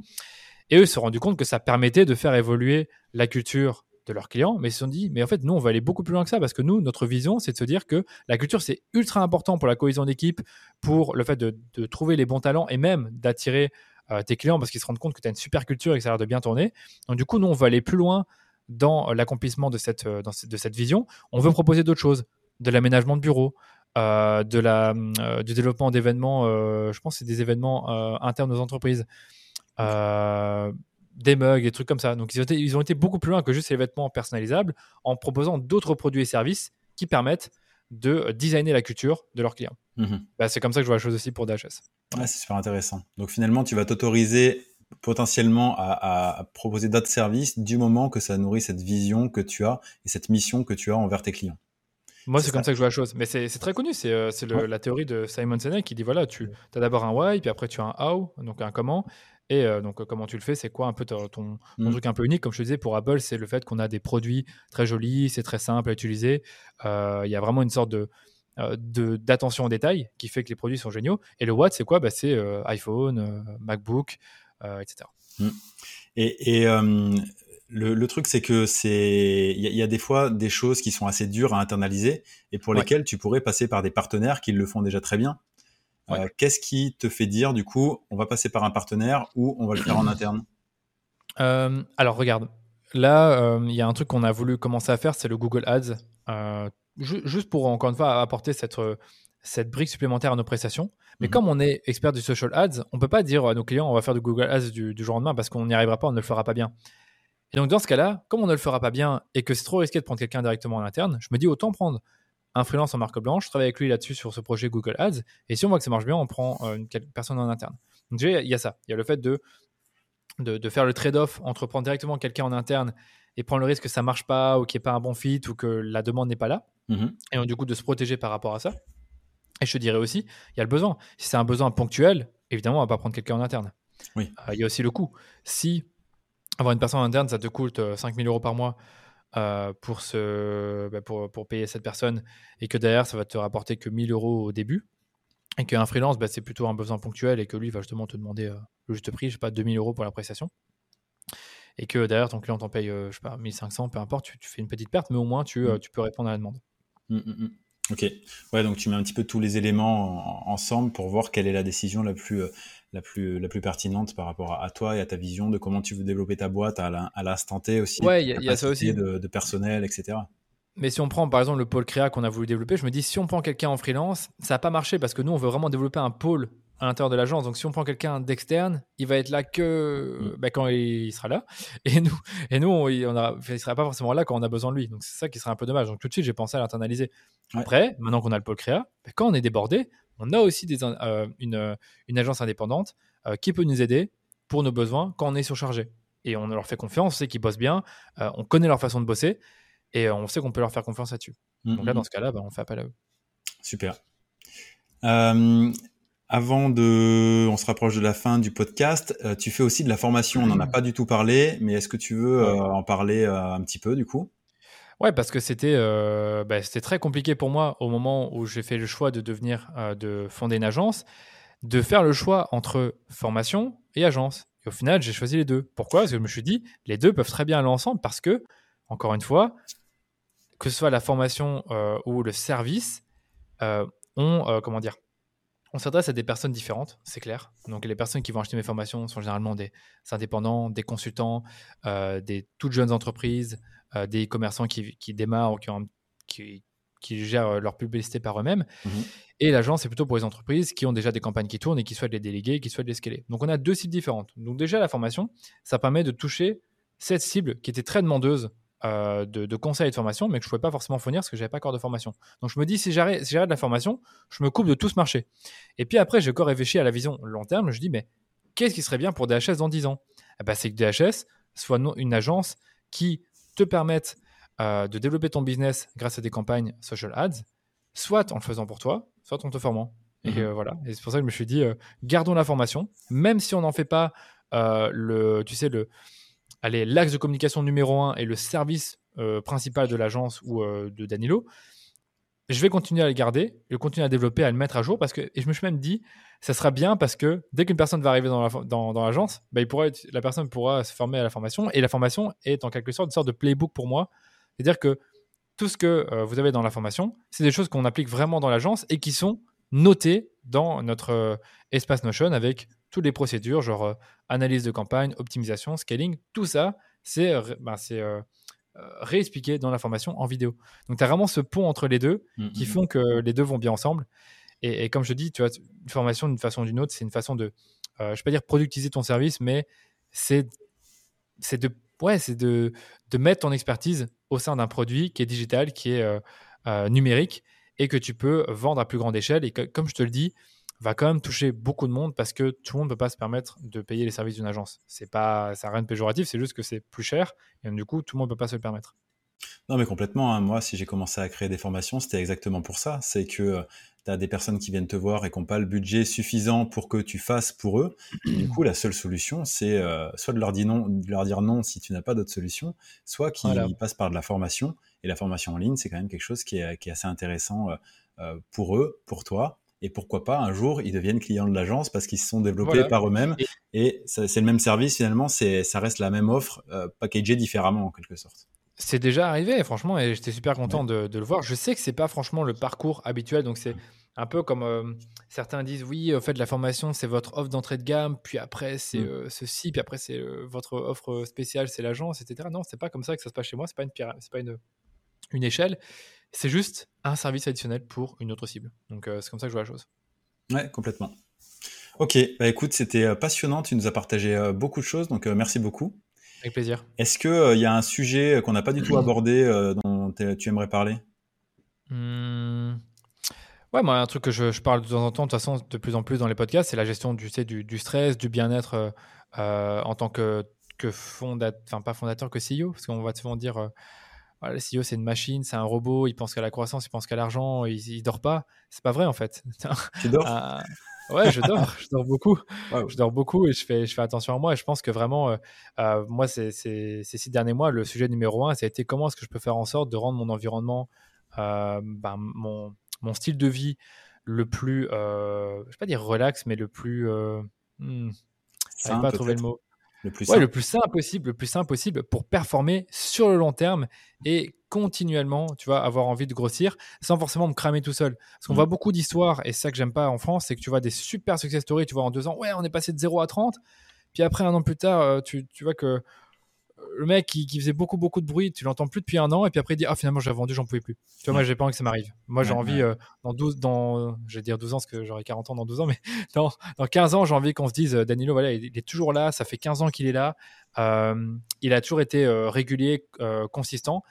Et eux se sont rendus compte que ça permettait de faire évoluer la culture de leurs clients, mais ils se sont dit, mais en fait, nous, on va aller beaucoup plus loin que ça, parce que nous, notre vision, c'est de se dire que la culture, c'est ultra important pour la cohésion d'équipe, pour le fait de, trouver les bons talents et même d'attirer euh, tes clients parce qu'ils se rendent compte que tu as une super culture et que ça a l'air de bien tourner. Donc, du coup, nous, on va aller plus loin dans l'accomplissement de cette, euh, de cette vision. On veut proposer d'autres choses, de l'aménagement de bureaux, euh, de la, du développement d'événements, je pense que c'est des événements internes aux entreprises des mugs, des trucs comme ça. Donc ils ont, été, ils ont été beaucoup plus loin que juste les vêtements personnalisables en proposant d'autres produits et services qui permettent de designer la culture de leurs clients. Bah, c'est comme ça que je vois la chose aussi pour DHS. c'est super intéressant. Donc finalement, tu vas t'autoriser potentiellement à, proposer d'autres services du moment que ça nourrit cette vision que tu as et cette mission que tu as envers tes clients. Moi, c'est comme ça que je vois la chose. Mais c'est très connu. C'est euh, la théorie de Simon Sinek qui dit voilà, tu as d'abord un why, puis après tu as un how, donc un comment. Et euh, donc, comment tu le fais? C'est quoi un peu ton, mm. truc un peu unique? Comme je te disais, pour Apple, c'est le fait qu'on a des produits très jolis, c'est très simple à utiliser. Il y a vraiment une sorte de d'attention aux détails qui fait que les produits sont géniaux. Et le what, c'est quoi? Bah, C'est iPhone, MacBook, etc. Mm. Et, et le, truc, c'est que c'est, il y, a des fois des choses qui sont assez dures à internaliser et pour lesquelles tu pourrais passer par des partenaires qui le font déjà très bien. Euh, qu'est-ce qui te fait dire, du coup, on va passer par un partenaire ou on va le faire en interne? Euh, Alors, regarde, là, euh, il y a un truc qu'on a voulu commencer à faire, c'est le Google Ads, juste pour encore une fois apporter cette cette brique supplémentaire à nos prestations. Mais mhm. comme on est expert du social ads, on peut pas dire à nos clients on va faire du Google Ads du, du jour au lendemain parce qu'on n'y arrivera pas, on ne le fera pas bien. Et donc, dans ce cas-là, comme on ne le fera pas bien et que c'est trop risqué de prendre quelqu'un directement en interne, je me dis autant prendre un freelance en marque blanche, travailler avec lui là-dessus sur ce projet Google Ads. Et si on voit que ça marche bien, on prend euh, une personne en interne. Donc, il y a ça. Il y a le fait de, de, faire le trade-off entre prendre directement quelqu'un en interne et prendre le risque que ça marche pas ou qu'il n'y ait pas un bon fit ou que la demande n'est pas là. Mm-hmm. Et donc, du coup, de se protéger par rapport à ça. Et je te dirais aussi, il y a le besoin. Si c'est un besoin ponctuel, évidemment, on va pas prendre quelqu'un en interne. Oui. Euh, il y a aussi le coût. Si avoir une personne interne, ça te coûte 5000 euh, euros par mois euh, pour, ce, bah, pour, pour, payer cette personne et que derrière, ça va te rapporter que 1000 euros au début. Et qu'un freelance, bah, c'est plutôt un besoin ponctuel et que lui va justement te demander euh, le juste prix, je sais pas, 2000 euros pour la prestation. Et que derrière, ton client t'en paye, je sais pas, 1500, peu importe, tu, fais une petite perte, mais au moins tu, mmh. tu peux répondre à la demande. Mmh, mmh, ok. Ouais, donc tu mets un petit peu tous les éléments ensemble pour voir quelle est la décision la plus, la plus, la plus pertinente par rapport à, toi et à ta vision de comment tu veux développer ta boîte à l'instant T aussi. Ouais, il y, a ça aussi. De, personnel, etc. Mais si on prend par exemple le pôle créa qu'on a voulu développer, je me dis si on prend quelqu'un en freelance, ça n'a pas marché parce que nous on veut vraiment développer un pôle à l'intérieur de l'agence. Donc si on prend quelqu'un d'externe, il va être là que mm. bah, quand il sera là. Et nous, et nous on, il ne sera pas forcément là quand on a besoin de lui. Donc c'est ça qui serait un peu dommage. Donc tout de suite, j'ai pensé à l'internaliser. Après, maintenant qu'on a le pôle créa, bah, quand on est débordé, on a aussi des, euh, une, une, agence indépendante euh, qui peut nous aider pour nos besoins quand on est surchargé. Et on leur fait confiance, on sait qu'ils bossent bien, euh, on connaît leur façon de bosser et on sait qu'on peut leur faire confiance là-dessus. Mm, Donc là, mm, dans mm. ce cas-là, bah, on fait appel à eux. Super. avant de, on se rapproche de la fin du podcast. tu fais aussi de la formation. On n'en a pas du tout parlé, mais est-ce que tu veux en parler un petit peu du coup? Ouais, parce que c'était euh, bah, c'était très compliqué pour moi au moment où j'ai fait le choix de devenir, euh, de fonder une agence, de faire le choix entre formation et agence. Et au final, j'ai choisi les deux. Pourquoi? Parce que je me suis dit, les deux peuvent très bien aller ensemble parce que, encore une fois, que ce soit la formation euh, ou le service, on, comment dire, on s'adresse à des personnes différentes, c'est clair. Donc les personnes qui vont acheter mes formations sont généralement des indépendants, des consultants, des toutes jeunes entreprises, des commerçants qui, démarrent ou qui, qui, gèrent euh, leur publicité par eux-mêmes. Mhm. Et l'agence, c'est plutôt pour les entreprises qui ont déjà des campagnes qui tournent et qui souhaitent les déléguer, qui souhaitent les scaler. Donc on a deux cibles différentes. Donc déjà, la formation, ça permet de toucher cette cible qui était très demandeuse euh, de, conseils et de formation, mais que je ne pouvais pas forcément fournir parce que je n'avais pas encore de formation. Donc je me dis, si j'arrête si de la formation, je me coupe de tout ce marché. Et puis après, j'ai encore réfléchi à la vision long terme. Je dis, mais qu'est-ce qui serait bien pour DHS dans 10 ans? Eh ben, C'est que DHS soit une agence qui te permettent euh, de développer ton business grâce à des campagnes social ads, soit en le faisant pour toi, soit en te formant. Et mhm. euh, voilà. Et c'est pour ça que je me suis dit, euh, gardons la formation, même si on n'en fait pas le, tu sais, le, allez, l'axe de communication numéro un et le service principal de l'agence ou de Danilo. Je vais continuer à le garder, je vais continuer à développer, à le mettre à jour parce que, et je me suis même dit, ça sera bien parce que dès qu'une personne va arriver dans l'agence, bah, la personne pourra se former à la formation. Et la formation est en quelque sorte une sorte de playbook pour moi. C'est-à-dire que tout ce que euh, vous avez dans la formation, c'est des choses qu'on applique vraiment dans l'agence et qui sont notées dans notre euh, espace Notion avec toutes les procédures, genre euh, analyse de campagne, optimisation, scaling. Tout ça, c'est bah, réexpliqué dans la formation en vidéo. Donc, tu as vraiment ce pont entre les deux mmh, qui mmh. font que les deux vont bien ensemble. Et, comme je dis, tu vois, une formation d'une façon ou d'une autre, c'est une façon de, euh, je ne vais pas dire productiser ton service, mais c'est de, ouais, c'est de, de mettre ton expertise au sein d'un produit qui est digital, qui est euh, euh, numérique et que tu peux vendre à plus grande échelle. Et comme je te le dis, va quand même toucher beaucoup de monde parce que tout le monde ne peut pas se permettre de payer les services d'une agence. C'est pas, ça rien de péjoratif, c'est juste que c'est plus cher et du coup, tout le monde ne peut pas se le permettre. Non, mais complètement. Hein. Moi, si j'ai commencé à créer des formations, c'était exactement pour ça. C'est que euh, tu as des personnes qui viennent te voir et qui n'ont pas le budget suffisant pour que tu fasses pour eux. du coup, la seule solution, c'est euh, soit de leur, dire non, de leur dire non si tu n'as pas d'autre solution, soit qu'ils passent par de la formation. Et la formation en ligne, c'est quand même quelque chose qui est, assez intéressant euh, pour eux, pour toi. Et pourquoi pas, un jour, ils deviennent clients de l'agence parce qu'ils se sont développés par eux-mêmes. Et, c'est le même service, finalement, ça reste la même offre, packagée différemment, en quelque sorte. C'est déjà arrivé, franchement, et j'étais super content de, le voir. Je sais que c'est pas franchement le parcours habituel, donc c'est un peu comme euh, certains disent oui, en fait, la formation c'est votre offre d'entrée de gamme, puis après c'est mm. euh, ceci, puis après c'est euh, votre offre spéciale, c'est l'agence, etc. Non, c'est pas comme ça que ça se passe chez moi. C'est pas une c'est pas une, une échelle. C'est juste un service additionnel pour une autre cible. Donc c'est comme ça que je vois la chose. Ouais, complètement. Ok, bah écoute, c'était passionnant. Tu nous as partagé beaucoup de choses, donc merci beaucoup. Avec plaisir. Est-ce qu'il euh, il y a un sujet qu'on n'a pas du tout abordé euh, dont tu aimerais parler? Mmh. Ouais, moi, un truc que je, parle de temps en temps, de toute façon, de plus en plus dans les podcasts, c'est la gestion du, du, stress, du bien-être euh, en tant que, que fondateur, enfin pas fondateur, que CEO, parce qu'on va souvent dire, le CEO c'est une machine, c'est un robot, il pense qu'à la croissance, il pense qu'à l'argent, il, il dort pas. C'est pas vrai en fait. Tu dors Ouais, je dors, je dors beaucoup. Je dors beaucoup et je fais, je fais attention à moi. Et je pense que vraiment, euh, euh, moi, ces, ces, six derniers mois, le sujet numéro un, ça a été comment est-ce que je peux faire en sorte de rendre mon environnement, euh, ben, mon, mon, style de vie le plus, je vais pas dire relax, mais le plus. Hmm, je pas à trouver le mot. Le plus, ouais, le plus simple possible, le plus simple possible pour performer sur le long terme et continuellement, tu vois, avoir envie de grossir sans forcément me cramer tout seul. Parce qu'on mm. voit beaucoup d'histoires, et ça que j'aime pas en France, c'est que tu vois des super success stories, tu vois, en deux ans, ouais, on est passé de 0 à 30, puis après, un an plus tard, euh, tu, tu vois que le mec qui, faisait beaucoup beaucoup de bruit, tu l'entends plus depuis un an et puis après il dit ah finalement j'ai vendu, j'en pouvais plus. Tu vois moi j'ai pas envie que ça m'arrive. Moi j'ai envie euh, dans 12 dans je vais dire 12 ans parce que j'aurai 40 ans dans 12 ans mais dans, dans 15 ans j'ai envie qu'on se dise euh, Danilo voilà il, est toujours là, ça fait 15 ans qu'il est là. Euh, il a toujours été régulier, consistant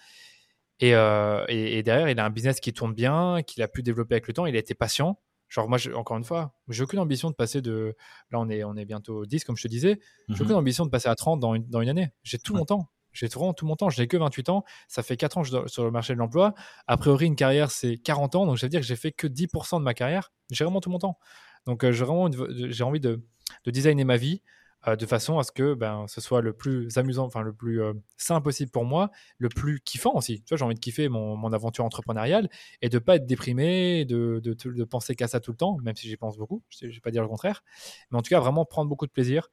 et, et, et, derrière il a un business qui tourne bien, qu'il a pu développer avec le temps, il a été patient. Genre, moi, encore une fois, j'ai aucune ambition de passer de. Là, on est, on est bientôt 10, comme je te disais. J'ai mmh aucune ambition de passer à 30 dans une, dans une année. J'ai tout mon temps. J'ai tout, tout mon temps. Je n'ai que 28 ans. Ça fait 4 ans que je suis sur le marché de l'emploi. A priori, une carrière, c'est 40 ans. Donc, je veux dire que j'ai fait que 10% de ma carrière. J'ai vraiment tout mon temps. Donc, euh, j'ai vraiment j'ai envie de, de designer ma vie euh, de façon à ce que ben, ce soit le plus amusant, enfin le plus euh, simple possible pour moi, le plus kiffant aussi. Tu vois, j'ai envie de kiffer mon, mon, aventure entrepreneuriale et de pas être déprimé, de, de, de penser qu'à ça tout le temps, même si j'y pense beaucoup, je ne vais pas dire le contraire. Mais en tout cas, vraiment prendre beaucoup de plaisir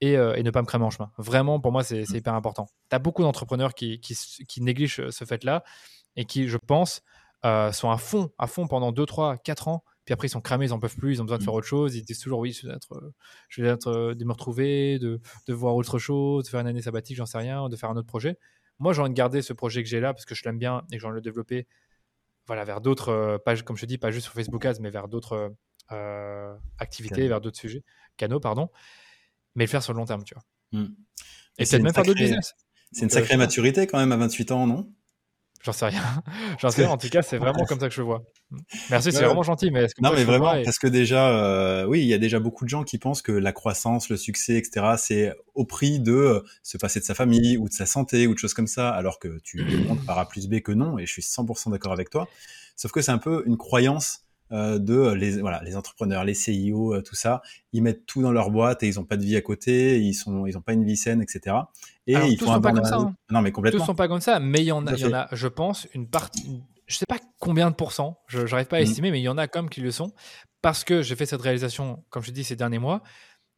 et, euh, et ne pas me cramer en chemin. Vraiment, pour moi, c'est mmh. hyper important. Tu as beaucoup d'entrepreneurs qui, qui, qui, négligent ce fait-là et qui, je pense, sont à fond, à fond pendant 2, 3, 4 ans puis après, ils sont cramés, ils n'en peuvent plus, ils ont besoin de faire mmh. autre chose. Ils disent toujours oui, je vais être, euh, je vais être euh, de me retrouver, de, de, voir autre chose, de faire une année sabbatique, j'en sais rien, de faire un autre projet. Moi, j'ai envie de garder ce projet que j'ai là parce que je l'aime bien et que j'ai envie de le développer voilà, vers d'autres euh, pages, comme je te dis, pas juste sur Facebook Ads, mais vers d'autres activités, vers d'autres sujets, canaux, pardon. Mais le faire sur le long terme, tu vois. Mmh. Et, peut-être même faire d'autres business. C'est une sacrée maturité quand même à 28 ans, non? J'en sais rien. J'en sais rien. En tout cas, c'est vraiment comme ça que je vois. Merci, c'est vraiment gentil. Mais non, mais vraiment, parce que déjà, euh, oui, il y a déjà beaucoup de gens qui pensent que la croissance, le succès, etc., c'est au prix de euh, se passer de sa famille ou de sa santé ou de choses comme ça, alors que tu montres par A plus B que non, et je suis 100% d'accord avec toi. Sauf que c'est un peu une croyance de les voilà les entrepreneurs, les CIO, tout ça, ils mettent tout dans leur boîte et ils ont pas de vie à côté, ils sont ils ont pas une vie saine, etc. Et ils tous font sont pas comme ça. Hein. Non, mais complètement. Tous sont pas comme ça, mais il y en a, il y en a, je pense, une partie. Je sais pas combien de pourcents, je n'arrive pas à mm. estimer, mais il y en a comme qui le sont, parce que j'ai fait cette réalisation, comme je dis, ces derniers mois,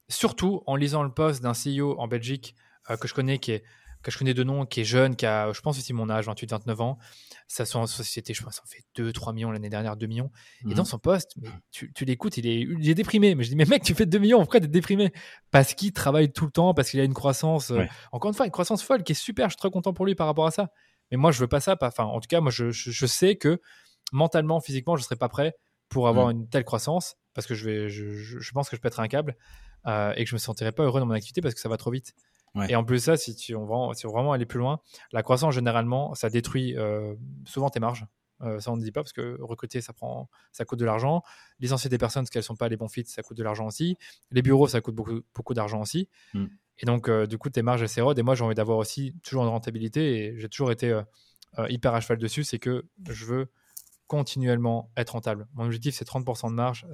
surtout en lisant le post d'un CEO en Belgique euh, que je connais, qui est que je connais de nom, qui est jeune, qui a, je pense aussi mon âge, 28-29 ans. Ça son société, je pense, ça en fait 2-3 millions l'année dernière, 2 millions. Et mhm. dans son poste, mais tu, tu l'écoutes, il est, il est déprimé. Mais je dis, mais mec, tu fais 2 millions, pourquoi t'es déprimé? Parce qu'il travaille tout le temps, parce qu'il a une croissance, euh, encore une fois, une croissance folle qui est super. Je suis très content pour lui par rapport à ça. Mais moi, je veux pas ça. Enfin, en tout cas, moi, je, je, sais que mentalement, physiquement, je serais pas prêt pour avoir mhm. une telle croissance parce que je, vais, je, je, pense que je pèterai un câble euh, et que je me sentirais pas heureux dans mon activité parce que ça va trop vite. Et en plus ça, si tu on va, si on vraiment aller plus loin, la croissance généralement, ça détruit euh, souvent tes marges. Euh, ça on ne dit pas parce que recruter ça prend, ça coûte de l'argent. Licencier des personnes parce qu'elles sont pas les bons fits, ça coûte de l'argent aussi. Les bureaux, ça coûte beaucoup, beaucoup d'argent aussi. Mm. Et donc euh, du coup tes marges elles s'érodent. Et moi j'ai envie d'avoir aussi toujours une rentabilité. Et j'ai toujours été hyper à cheval dessus, c'est que je veux continuellement être rentable. Mon objectif, c'est 30% de marge.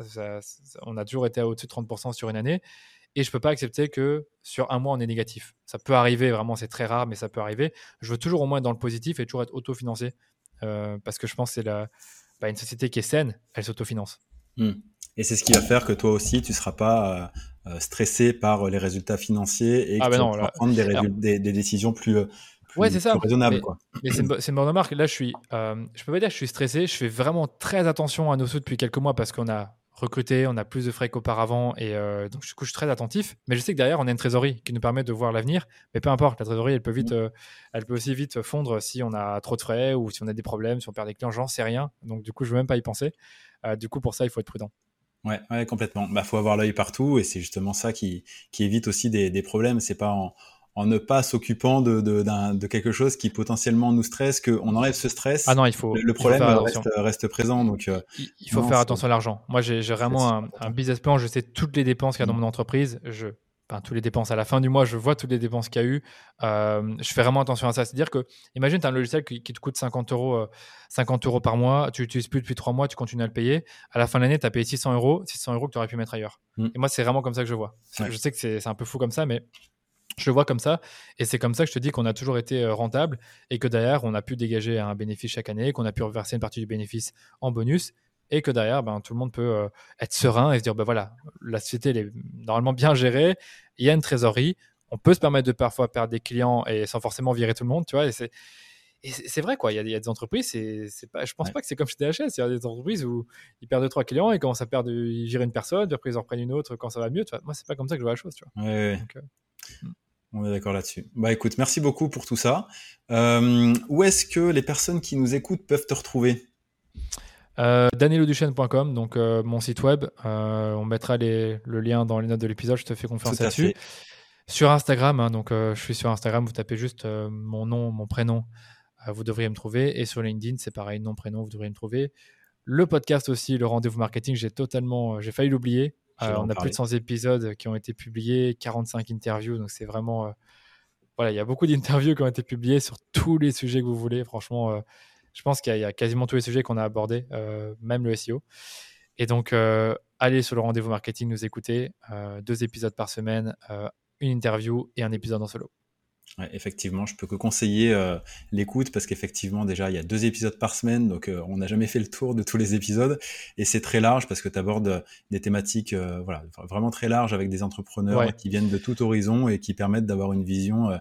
on a toujours été au-dessus de 30% sur une année. Et je ne peux pas accepter que sur un mois, on est négatif. Ça peut arriver, vraiment, c'est très rare, mais ça peut arriver. Je veux toujours au moins être dans le positif et toujours être autofinancé. Euh, parce que je pense que c'est la, bah, une société qui est saine, elle s'autofinance. Hmm. Et c'est ce qui va faire que toi aussi, tu ne seras pas euh, euh, stressé par les résultats financiers et que ah, bah tu vas prendre des, des, décisions plus, ouais, c'est ça. raisonnable. Mais, quoi. mais c'est une, bonne remarque. Là, je suis, euh, je peux pas dire que je suis stressé. Je fais vraiment très attention à nos sous depuis quelques mois parce qu'on a recruté, on a plus de frais qu'auparavant et euh, donc je suis très attentif. Mais je sais que derrière, on a une trésorerie qui nous permet de voir l'avenir. Mais peu importe, la trésorerie, elle peut vite, mmh. euh, elle peut aussi vite fondre si on a trop de frais ou si on a des problèmes, si on perd des clients, j'en sais rien. Donc du coup, je veux même pas y penser. Euh, du coup, pour ça, il faut être prudent. Ouais, ouais, complètement. Bah, faut avoir l'œil partout et c'est justement ça qui, qui évite aussi des, des problèmes. C'est pas en, en ne pas s'occupant de, de, de, quelque chose qui potentiellement nous stresse, qu'on enlève ce stress. Ah non, il faut. Le, problème reste, reste, présent. Donc, euh, il, faut faire attention à l'argent. Moi, j'ai vraiment un, un, business plan. Je sais toutes les dépenses qu'il y a dans mon entreprise. Je, enfin, toutes les dépenses à la fin du mois, je vois toutes les dépenses qu'il y a eu. Euh, je fais vraiment attention à ça. C'est-à-dire que, imagine, tu as un logiciel qui, te coûte 50 euros, 50 euh, euros par mois, tu l'utilises plus depuis 3 mois, tu continues à le payer. À la fin de l'année, tu as payé 600 euros, 600 euros que tu aurais pu mettre ailleurs. Mm. Et moi, c'est vraiment comme ça que je vois. Je sais que c'est un peu fou comme ça, mais je le vois comme ça. Et c'est comme ça que je te dis qu'on a toujours été euh, rentable et que derrière, on a pu dégager un bénéfice chaque année, qu'on a pu reverser une partie du bénéfice en bonus et que derrière, ben, tout le monde peut euh, être serein et se dire, ben voilà, la société elle est normalement bien gérée, il y a une trésorerie, on peut se permettre de parfois perdre des clients et sans forcément virer tout le monde, tu vois. Et c'est, c'est vrai, quoi. Il y, a, des entreprises, c'est, pas, je pense pas que c'est comme chez DHS. Il y a des entreprises où ils perdent deux, trois clients et commencent à perdre, ils virent une personne, puis après ils en prennent une autre quand ça va mieux. Tu vois. Moi, c'est pas comme ça que je vois la chose, tu vois. Euh, hmm. On est d'accord là-dessus. Bah écoute, merci beaucoup pour tout ça. Euh, où est-ce que les personnes qui nous écoutent peuvent te retrouver? Euh, danieloduchesne.com, donc euh, mon site web. Euh, on mettra le lien dans les notes de l'épisode, je te fais confiance là-dessus. Sur Instagram, hein, donc je suis sur Instagram, vous tapez juste mon nom, mon prénom, vous devriez me trouver. Et sur LinkedIn, c'est pareil, nom, prénom, vous devriez me trouver. Le podcast aussi, le rendez-vous marketing, j'ai totalement, j'ai failli l'oublier. Euh, on a plus de 100 épisodes qui ont été publiés, 45 interviews, donc c'est vraiment. Euh, voilà, il y a beaucoup d'interviews qui ont été publiées sur tous les sujets que vous voulez. Franchement, euh, je pense qu'il y, a quasiment tous les sujets qu'on a abordés, même le SEO. Et donc, allez sur le rendez-vous marketing, nous écouter. deux épisodes par semaine, une interview et un épisode en solo effectivement, je peux que conseiller euh, l'écoute parce qu'effectivement déjà il y a deux épisodes par semaine, donc euh, on n'a jamais fait le tour de tous les épisodes. Et c'est très large parce que tu abordes des thématiques euh, voilà vraiment très larges avec des entrepreneurs qui viennent de tout horizon et qui permettent d'avoir une vision euh,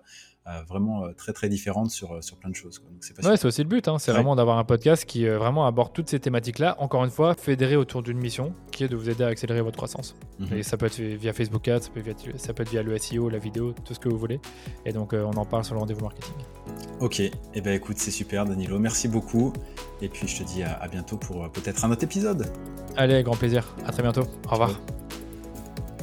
vraiment euh, très très différente sur, euh, sur plein de choses. Ouais, c'est aussi le but, hein. c'est vraiment d'avoir un podcast qui vraiment aborde toutes ces thématiques-là, encore une fois, fédéré autour d'une mission qui est de vous aider à accélérer votre croissance. Mhm. Et ça peut être via Facebook Ads, ça peut, être, ça peut être via le SEO, la vidéo, tout ce que vous voulez. Et donc on en parle sur le rendez-vous marketing. Ok, et eh ben écoute, c'est super Danilo, merci beaucoup. Et puis je te dis à, bientôt pour peut-être un autre épisode. Allez, grand plaisir, à très bientôt, au revoir.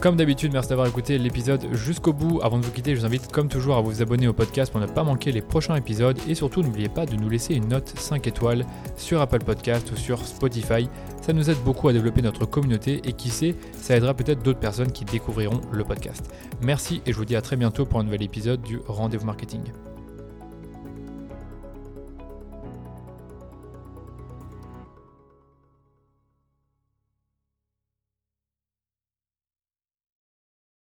Comme d'habitude, merci d'avoir écouté l'épisode jusqu'au bout. Avant de vous quitter, je vous invite comme toujours à vous abonner au podcast pour ne pas manquer les prochains épisodes et surtout n'oubliez pas de nous laisser une note 5 étoiles sur Apple Podcast ou sur Spotify. Ça nous aide beaucoup à développer notre communauté et qui sait, ça aidera peut-être d'autres personnes qui découvriront le podcast. Merci et je vous dis à très bientôt pour un nouvel épisode du Rendez-vous Marketing.